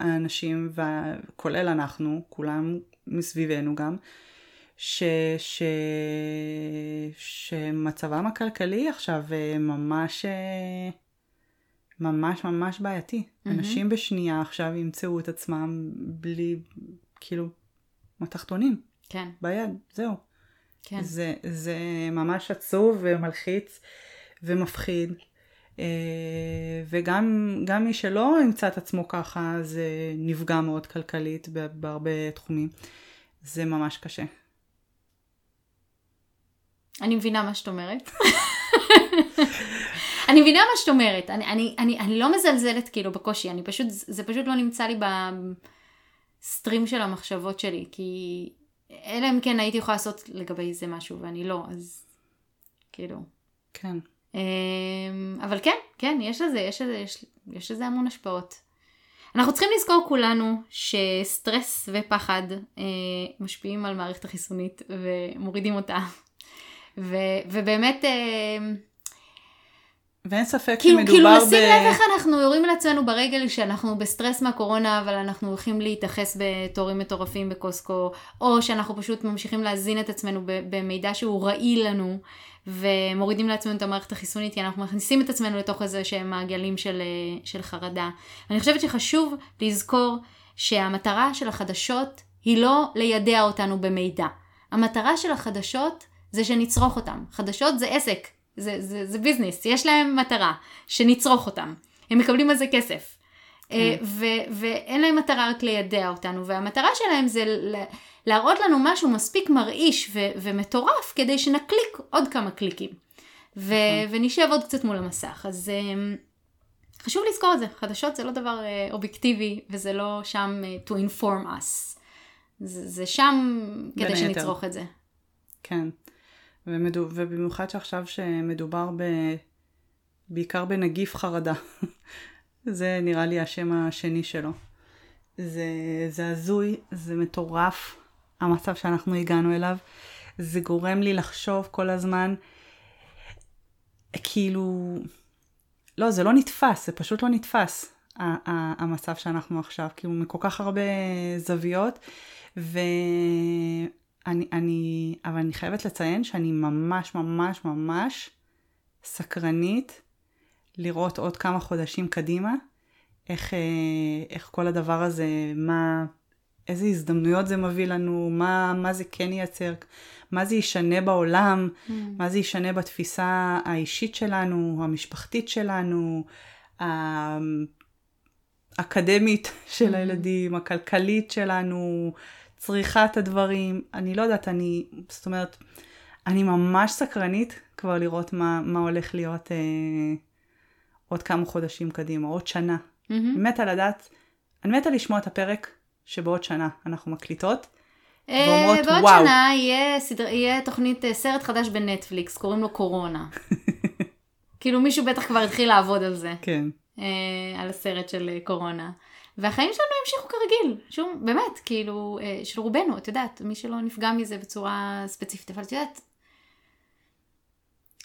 האנשים, כולל אנחנו, כולם מסביבנו גם, ש, ש, שמצבם הכלכלי עכשיו ממש, ממש ממש בעייתי. Mm-hmm. אנשים בשנייה עכשיו ימצאו את עצמם בלי, כאילו, מתחתונים. כן. ביד, זהו. כן. זה, זה ממש עצוב ומלחיץ ומפחיד. אה, וגם מי שלא ימצא את עצמו ככה, זה נפגע מאוד כלכלית בהרבה תחומים. זה ממש קשה. אני מבינה מה שאת אומרת. אני מבינה מה שאת אומרת. אני, אני, אני, אני לא מזלזלת כאילו בקושי, אני פשוט, זה פשוט לא נמצא לי בסטרים של המחשבות שלי, כי אלא אם כן הייתי יכולה לעשות לגבי זה משהו, ואני לא, אז כאילו. כן. אמ, אבל כן, כן, יש לזה, יש לזה, יש, יש לזה המון השפעות. אנחנו צריכים לזכור כולנו שסטרס ופחד אה, משפיעים על מערכת החיסונית ומורידים אותה. ו, ובאמת... אה, ואין ספק כאילו, שמדובר כאילו ב... לשים לב איך אנחנו יורים לעצמנו ברגל שאנחנו בסטרס מהקורונה, אבל אנחנו הולכים להתייחס בתורים מטורפים בקוסקו, או שאנחנו פשוט ממשיכים להזין את עצמנו במידע שהוא רעיל לנו, ומורידים לעצמנו את המערכת החיסונית, כי אנחנו מכניסים את עצמנו לתוך איזה שהם מעגלים של, של חרדה. אני חושבת שחשוב לזכור שהמטרה של החדשות היא לא לידע אותנו במידע. המטרה של החדשות זה שנצרוך אותם. חדשות זה עסק, זה, זה, זה ביזנס, יש להם מטרה, שנצרוך אותם. הם מקבלים על זה כסף. אה, כן. ואין להם מטרה רק לידע אותנו, והמטרה שלהם זה להראות לנו משהו מספיק מרעיש ו- ומטורף, כדי שנקליק עוד כמה קליקים. ו- נכון. ונשב עוד קצת מול המסך. אז um, חשוב לזכור את זה, חדשות זה לא דבר uh, אובייקטיבי, וזה לא שם uh, to inform us. זה, זה שם כדי שנצרוך את זה. כן. ומדו, ובמיוחד שעכשיו שמדובר ב, בעיקר בנגיף חרדה. זה נראה לי השם השני שלו. זה, זה הזוי, זה מטורף, המצב שאנחנו הגענו אליו. זה גורם לי לחשוב כל הזמן, כאילו, לא, זה לא נתפס, זה פשוט לא נתפס, המצב שאנחנו עכשיו, כאילו, מכל כך הרבה זוויות, ו... אני, אני, אבל אני חייבת לציין שאני ממש ממש ממש סקרנית לראות עוד כמה חודשים קדימה, איך, אה, איך כל הדבר הזה, מה, איזה הזדמנויות זה מביא לנו, מה, מה זה כן ייצר, מה זה ישנה בעולם, mm. מה זה ישנה בתפיסה האישית שלנו, המשפחתית שלנו, האקדמית של mm. הילדים, הכלכלית שלנו, צריכת הדברים, אני לא יודעת, אני, זאת אומרת, אני ממש סקרנית כבר לראות מה, מה הולך להיות אה, עוד כמה חודשים קדימה, עוד שנה. Mm-hmm. אני מתה לדעת, אני מתה לשמוע את הפרק שבעוד שנה אנחנו מקליטות. אה, ואומרות, בעוד וואו. שנה יהיה, סדר, יהיה תוכנית, אה, סרט חדש בנטפליקס, קוראים לו קורונה. כאילו מישהו בטח כבר התחיל לעבוד על זה. כן. אה, על הסרט של אה, קורונה. והחיים שלנו המשיכו כרגיל, שום, באמת, כאילו, אה, של רובנו, את יודעת, מי שלא נפגע מזה בצורה ספציפית, אבל את יודעת,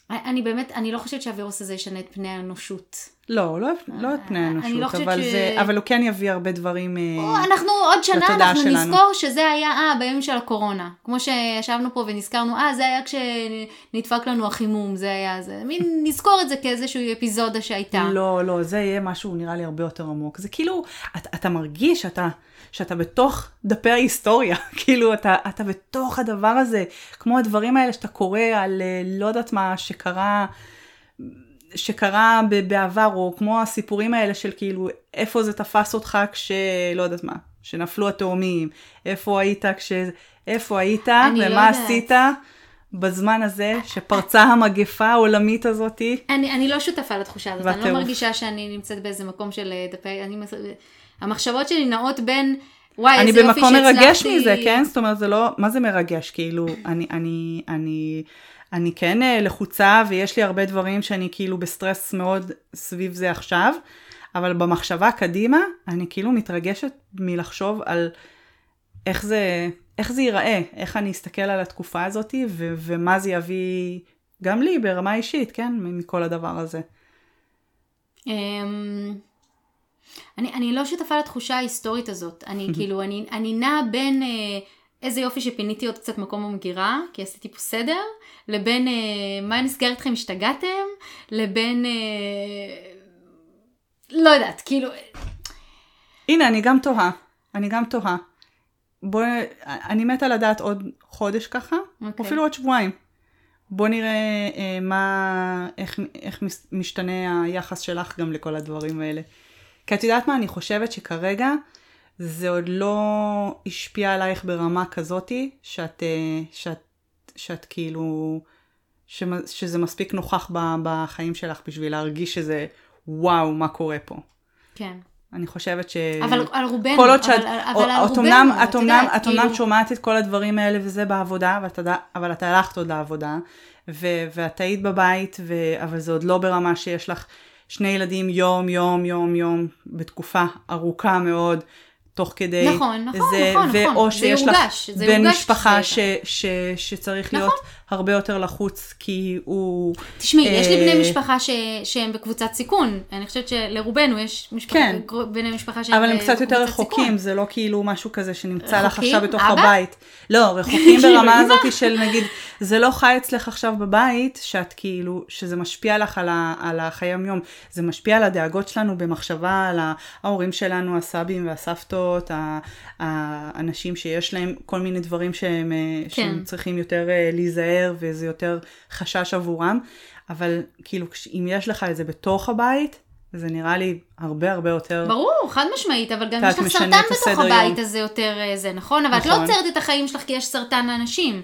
אני באמת, אני לא חושבת שהווירוס הזה ישנה את פני האנושות. לא, לא, לא את פני האנושות, לא אבל, ש... זה, אבל הוא כן יביא הרבה דברים או, אה, אנחנו עוד שנה, אנחנו שלנו. נזכור שזה היה, אה, בימים של הקורונה. כמו שישבנו פה ונזכרנו, אה, זה היה כשנדפק לנו החימום, זה היה זה. מין נזכור את זה כאיזושהי אפיזודה שהייתה. לא, לא, זה יהיה משהו נראה לי הרבה יותר עמוק. זה כאילו, אתה, אתה מרגיש שאתה, שאתה בתוך דפי ההיסטוריה, כאילו, אתה, אתה בתוך הדבר הזה, כמו הדברים האלה שאתה קורא על אה, לא יודעת מה שקרה. שקרה בעבר, או כמו הסיפורים האלה של כאילו, איפה זה תפס אותך כש... לא יודעת מה, שנפלו התאומים, איפה היית כש... איפה היית ומה לא עשית בזמן הזה שפרצה המגפה העולמית הזאתי. אני, אני לא שותפה לתחושה הזאת, אני לא. מרגישה שאני נמצאת באיזה מקום של אה, דפי, אני, המחשבות שלי נעות בין, וואי, אני איזה יופי במקום שהצלחתי. מרגש מזה, כן? זאת אומרת, זה לא, מה זה מרגש? כאילו, אני, אני, אני, אני כן אה, לחוצה ויש לי הרבה דברים שאני כאילו בסטרס מאוד סביב זה עכשיו, אבל במחשבה קדימה, אני כאילו מתרגשת מלחשוב על איך זה, איך זה ייראה, איך אני אסתכל על התקופה הזאת ו- ומה זה יביא גם לי ברמה אישית, כן? מכל הדבר הזה. אני, אני לא שותפה לתחושה ההיסטורית הזאת. אני כאילו, אני, אני נעה בין אה, איזה יופי שפיניתי עוד קצת מקום במגירה, כי עשיתי פה סדר, לבין אה, מה נסגר איתכם, השתגעתם, לבין... אה, לא יודעת, כאילו... הנה, אני גם תוהה. אני גם תוהה. בוא, אני מתה לדעת עוד חודש ככה, או אוקיי. אפילו עוד שבועיים. בוא נראה אה, מה, איך, איך משתנה היחס שלך גם לכל הדברים האלה. כי את יודעת מה, אני חושבת שכרגע זה עוד לא השפיע עלייך ברמה כזאתי, שאת, אה, שאת, שאת כאילו, שזה מספיק נוכח בחיים שלך בשביל להרגיש שזה וואו, מה קורה פה. כן. אני חושבת ש... אבל על רובנו, כל עוד שאת, אבל, אבל על את רובנו, את את אומנם, את אומנם כאילו- שומעת את כל הדברים האלה וזה בעבודה, אבל את, יודע- אבל את הלכת עוד לעבודה, ו, ואת היית בבית, ו, אבל זה עוד לא ברמה שיש לך שני ילדים יום, יום, יום, יום, בתקופה ארוכה מאוד, תוך כדי נכון, נכון, זה, נכון, נכון. או זה שיש יורגש, לך בן משפחה שזה ש, ש, שצריך להיות הרבה יותר לחוץ, כי הוא... תשמעי, יש לי בני אה, משפחה ש... שהם בקבוצת סיכון. אני חושבת שלרובנו יש משפחה, כן. בני משפחה שהם אבל הם קצת יותר בקבוצת רחוקים, סיכון. זה לא כאילו משהו כזה שנמצא לך? עכשיו בתוך אבא? הבית. לא, רחוקים ברמה. הזאת של נגיד, זה לא חי אצלך עכשיו בבית, שאת כאילו, שזה משפיע לך על, ה, על החיי היום-יום. זה משפיע על הדאגות שלנו במחשבה, על ההורים שלנו, הסבים והסבתות, ה- האנשים שיש להם כל מיני דברים שהם, כן. שהם צריכים יותר אה, להיזהר, וזה יותר חשש עבורם. אבל כאילו, אם יש לך את זה בתוך הבית, זה נראה לי הרבה הרבה יותר... ברור, חד משמעית, אבל גם יש לך סרטן בתוך הבית יום. הזה יותר אה, זה, נכון? אבל את לא נכון. עוצרת את החיים שלך כי יש סרטן לאנשים.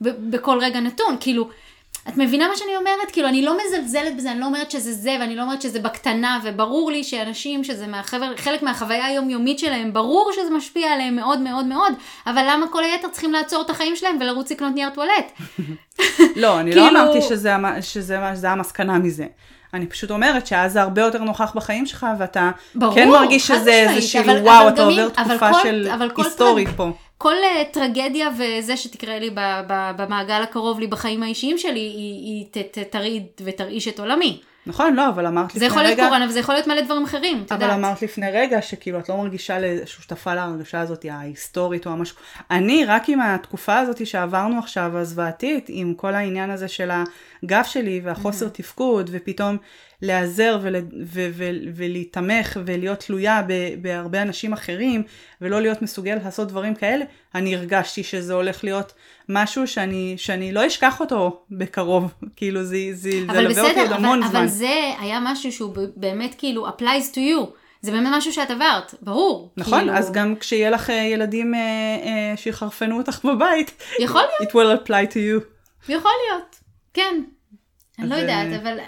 בכל רגע נתון, כאילו, את מבינה מה שאני אומרת? כאילו, אני לא מזלזלת בזה, אני לא אומרת שזה זה, ואני לא אומרת שזה בקטנה, וברור לי שאנשים שזה מהחבר, חלק מהחוויה היומיומית שלהם, ברור שזה משפיע עליהם מאוד מאוד מאוד, אבל למה כל היתר צריכים לעצור את החיים שלהם ולרוץ לקנות נייר טואלט? לא, אני כאילו- לא אמרתי שזה, שזה, שזה המסקנה מזה. אני פשוט אומרת שאז זה הרבה יותר נוכח בחיים שלך, ואתה ברור, כן מרגיש שזה משמעית, איזשהו, וואו, אבל אתה עובר תקופה כל- של היסטורית טרג- פה. כל uh, טרגדיה וזה שתקרה לי במעגל הקרוב לי בחיים האישיים שלי, היא, היא ת, ת, תרעיד ותרעיש את עולמי. נכון, לא, אבל אמרת זה לפני יכול להיות רגע, קורונה וזה יכול להיות מלא דברים אחרים, את אבל יודעת. אמרת לפני רגע שכאילו את לא מרגישה שותפה להרגשה הזאת ההיסטורית או המשהו. אני רק עם התקופה הזאת שעברנו עכשיו, הזוועתית, עם כל העניין הזה של הגב שלי והחוסר תפקוד, ופתאום להיעזר ול, ו, ו, ולהיתמך ולהיות תלויה ב, בהרבה אנשים אחרים, ולא להיות מסוגלת לעשות דברים כאלה, אני הרגשתי שזה הולך להיות משהו שאני, שאני לא אשכח אותו בקרוב. כאילו זה, זה, זה אבל ילווה אותי עוד המון אבל, זמן. אבל זה היה משהו שהוא באמת כאילו applies to you. זה באמת משהו שאת עברת, ברור. נכון, כאילו, אז גם כשיהיה לך אה, ילדים אה, אה, שיחרפנו אותך בבית, יכול להיות, it will apply to you. יכול להיות, כן. אני לא אז, יודעת, אה, אבל...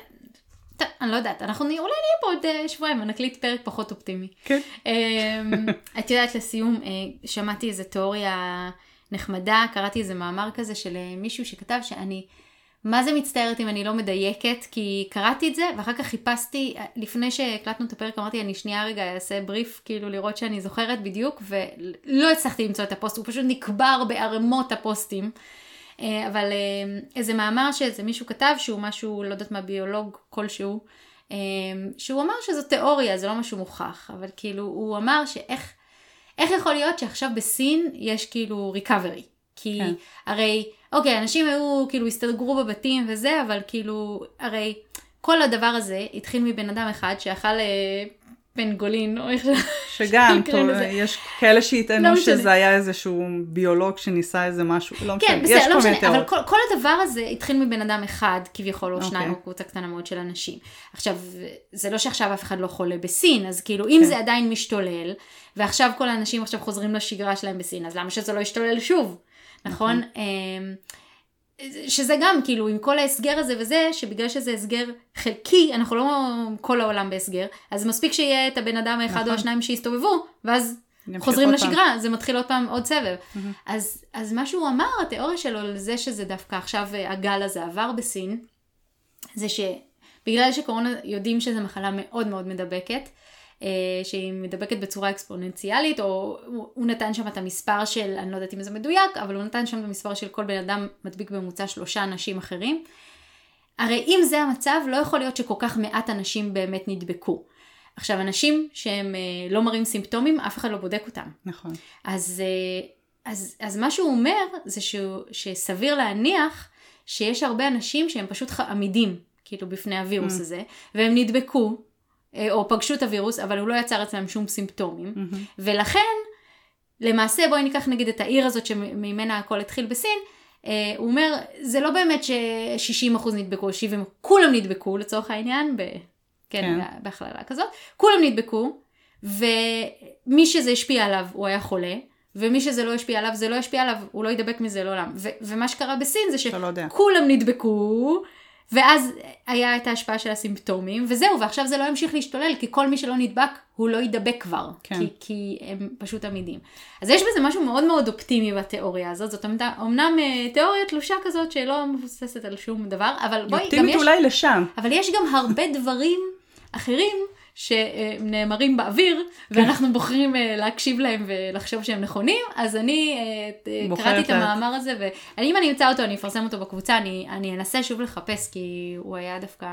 טוב, אני לא יודעת, אנחנו אולי נהיה פה עוד אה, שבועיים ונקליט פרק פחות אופטימי. כן. אמ, את יודעת, לסיום, אה, שמעתי איזה תיאוריה נחמדה, קראתי איזה מאמר כזה של אה, מישהו שכתב שאני, מה זה מצטערת אם אני לא מדייקת, כי קראתי את זה, ואחר כך חיפשתי, לפני שהקלטנו את הפרק, אמרתי, אני שנייה רגע אעשה בריף, כאילו לראות שאני זוכרת בדיוק, ולא הצלחתי למצוא את הפוסט, הוא פשוט נקבר בערימות הפוסטים. אה, אבל אה, איזה מאמר שאיזה מישהו כתב, שהוא משהו, לא יודעת מה, ביולוג כלשהו, אה, שהוא אמר שזו תיאוריה, זה לא משהו מוכח, אבל כאילו, הוא אמר שאיך איך יכול להיות שעכשיו בסין יש כאילו ריקאברי? כי כן. הרי, אוקיי, אנשים היו, כאילו, הסתגרו בבתים וזה, אבל כאילו, הרי כל הדבר הזה התחיל מבן אדם אחד שאכל פנגולין, או איך ש... שגם, טוב. יש כאלה שיטענו לא. שזה היה איזשהו ביולוג שניסה איזה משהו, לא כן, משנה, בסדר, לא כל מיני משנה, אבל תיאוריות. כל, כל הדבר הזה התחיל מבן אדם אחד, כביכול, או אוקיי. שניים, או קבוצה קטנה מאוד של אנשים. עכשיו, זה לא שעכשיו אף אחד לא חולה בסין, אז כאילו, אם כן. זה עדיין משתולל, ועכשיו כל האנשים עכשיו חוזרים לשגרה שלהם בסין, אז למה שזה לא ישתולל שוב, נכון? אמ, שזה גם, כאילו, עם כל ההסגר הזה וזה, שבגלל שזה הסגר חלקי, אנחנו לא כל העולם בהסגר, אז מספיק שיהיה את הבן אדם האחד נכון. או השניים שיסתובבו, ואז חוזרים עוד פעם. לשגרה, זה מתחיל עוד פעם עוד סבב. אז, אז מה שהוא אמר, התיאוריה שלו על זה שזה דווקא עכשיו אה, הגל הזה עבר בסין, זה שבגלל שקורונה יודעים שזו מחלה מאוד מאוד מדבקת, שהיא מדבקת בצורה אקספוננציאלית, או הוא, הוא נתן שם את המספר של, אני לא יודעת אם זה מדויק, אבל הוא נתן שם את המספר של כל בן אדם מדביק בממוצע שלושה אנשים אחרים. הרי אם זה המצב, לא יכול להיות שכל כך מעט אנשים באמת נדבקו. עכשיו, אנשים שהם אה, לא מראים סימפטומים, אף אחד לא בודק אותם. נכון. אז, אה, אז, אז מה שהוא אומר זה שהוא, שסביר להניח שיש הרבה אנשים שהם פשוט עמידים, כאילו, בפני הווירוס Mm. הזה, והם נדבקו, אה, או פגשו את הווירוס, אבל הוא לא יצר אצלם שום סימפטומים, מהמם. ולכן, למעשה, בואי ניקח נגיד את העיר הזאת שממנה הכל התחיל בסין, אה, הוא אומר, זה לא באמת ש-60% נדבקו, 70%, כולם נדבקו לצורך העניין, ב... כן, כן. בהכללה כזאת, כולם נדבקו, ומי שזה השפיע עליו הוא היה חולה, ומי שזה לא השפיע עליו זה לא השפיע עליו, הוא לא ידבק מזה לעולם. ו- ומה שקרה בסין זה לא. שכולם נדבקו, ואז היה את ההשפעה של הסימפטומים, וזהו, ועכשיו זה לא ימשיך להשתולל, כי כל מי שלא נדבק, הוא לא ידבק כבר, כן. כי, כי הם פשוט עמידים. אז יש בזה משהו מאוד מאוד אופטימי בתיאוריה הזאת, זאת אמנם- אמנם אה, תיאוריה תלושה כזאת שלא מבוססת על שום דבר, אבל בואי, גם אופטימית יש... אולי לשם. אבל יש גם הרבה דברים אחרים שנאמרים באוויר, ואנחנו בוחרים אה, להקשיב להם ולחשוב שהם נכונים, אז אני אה, אה, קראתי את המאמר הזה, ואם אני אמצא אותו, אני אפרסם אותו בקבוצה, אני, אני אנסה שוב לחפש, כי הוא היה דווקא,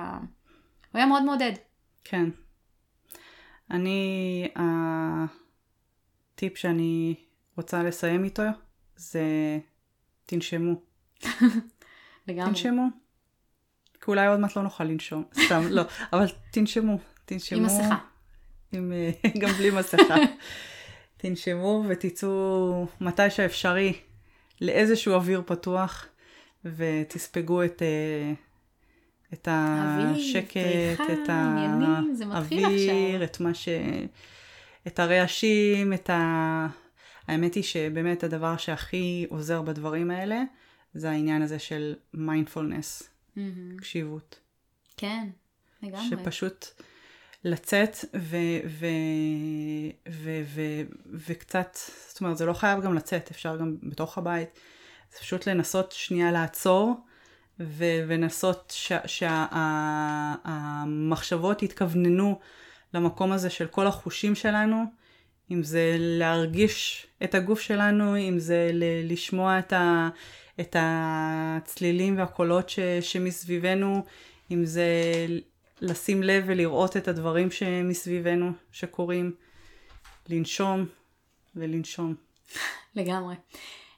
הוא היה מאוד מעודד. כן. אני, הטיפ שאני רוצה לסיים איתו זה תנשמו. לגמרי. תנשמו. כי אולי עוד מעט לא נוכל לנשום, סתם, לא, אבל תנשמו, תנשמו. עם מסכה. עם, גם בלי מסכה. תנשמו ותצאו מתי שאפשרי לאיזשהו אוויר פתוח, ותספגו את, אה, את השקט, את האוויר. את מה ש... את הרעשים, את ה... האמת היא שבאמת הדבר שהכי עוזר בדברים האלה, זה העניין הזה של מיינדפולנס, מהמם. קשיבות. כן, לגמרי. שפשוט לצאת ו, ו, ו, ו, וקצת, זאת אומרת, זה לא חייב גם לצאת, אפשר גם בתוך הבית. זה פשוט לנסות שנייה לעצור ו, ולנסות שהמחשבות יתכווננו למקום הזה של כל החושים שלנו, אם זה להרגיש את הגוף שלנו, אם זה ל- לשמוע את, ה, את הצלילים והקולות ש, שמסביבנו, אם זה לשים לב ולראות את הדברים שמסביבנו שקורים, לנשום ולנשום. לגמרי.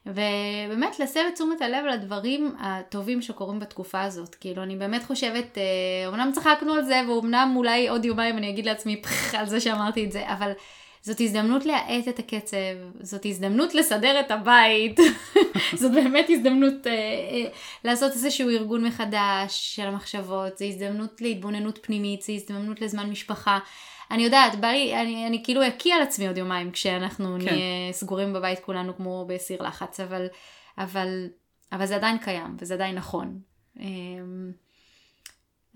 ובאמת להסב את תשומת הלב לדברים הטובים שקורים בתקופה הזאת. כאילו, אני באמת חושבת, אה, אמנם צחקנו על זה, ואומנם אולי עוד יומיים אני אגיד לעצמי פח על זה שאמרתי את זה, אבל זאת הזדמנות להאט את הקצב, זאת הזדמנות לסדר את הבית, זאת באמת הזדמנות אה, אה, לעשות איזשהו ארגון מחדש של המחשבות, זו הזדמנות להתבוננות פנימית, זו הזדמנות לזמן משפחה. אני יודעת, בא לי, אני, אני כאילו אקיא על עצמי עוד יומיים כשאנחנו כן. נהיה סגורים בבית כולנו כמו בסיר לחץ, אבל, אבל, אבל זה עדיין קיים וזה עדיין נכון. אמ,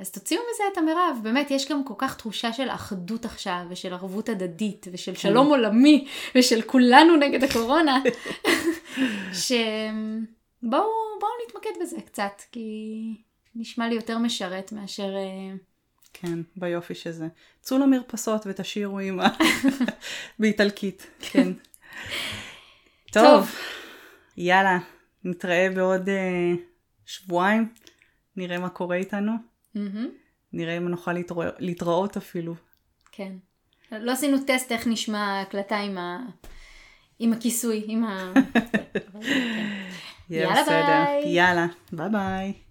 אז תוציאו מזה את המרב, באמת, יש גם כל כך תחושה של אחדות עכשיו, ושל ערבות הדדית, ושל שלום עולמי, ושל כולנו נגד הקורונה, שבואו בואו נתמקד בזה קצת, כי נשמע לי יותר משרת מאשר... אה, כן, ביופי שזה. צאו למרפסות ותשאירו עם ה... באיטלקית, כן. טוב, טוב. יאללה, נתראה בעוד uh, שבועיים, נראה מה קורה איתנו, מהמם. נראה אם נוכל להתרא... להתראות אפילו. כן. לא עשינו טסט איך נשמע ההקלטה עם, ה... עם הכיסוי, עם ה... כן. יאללה. ביי. יאללה, ביי ביי.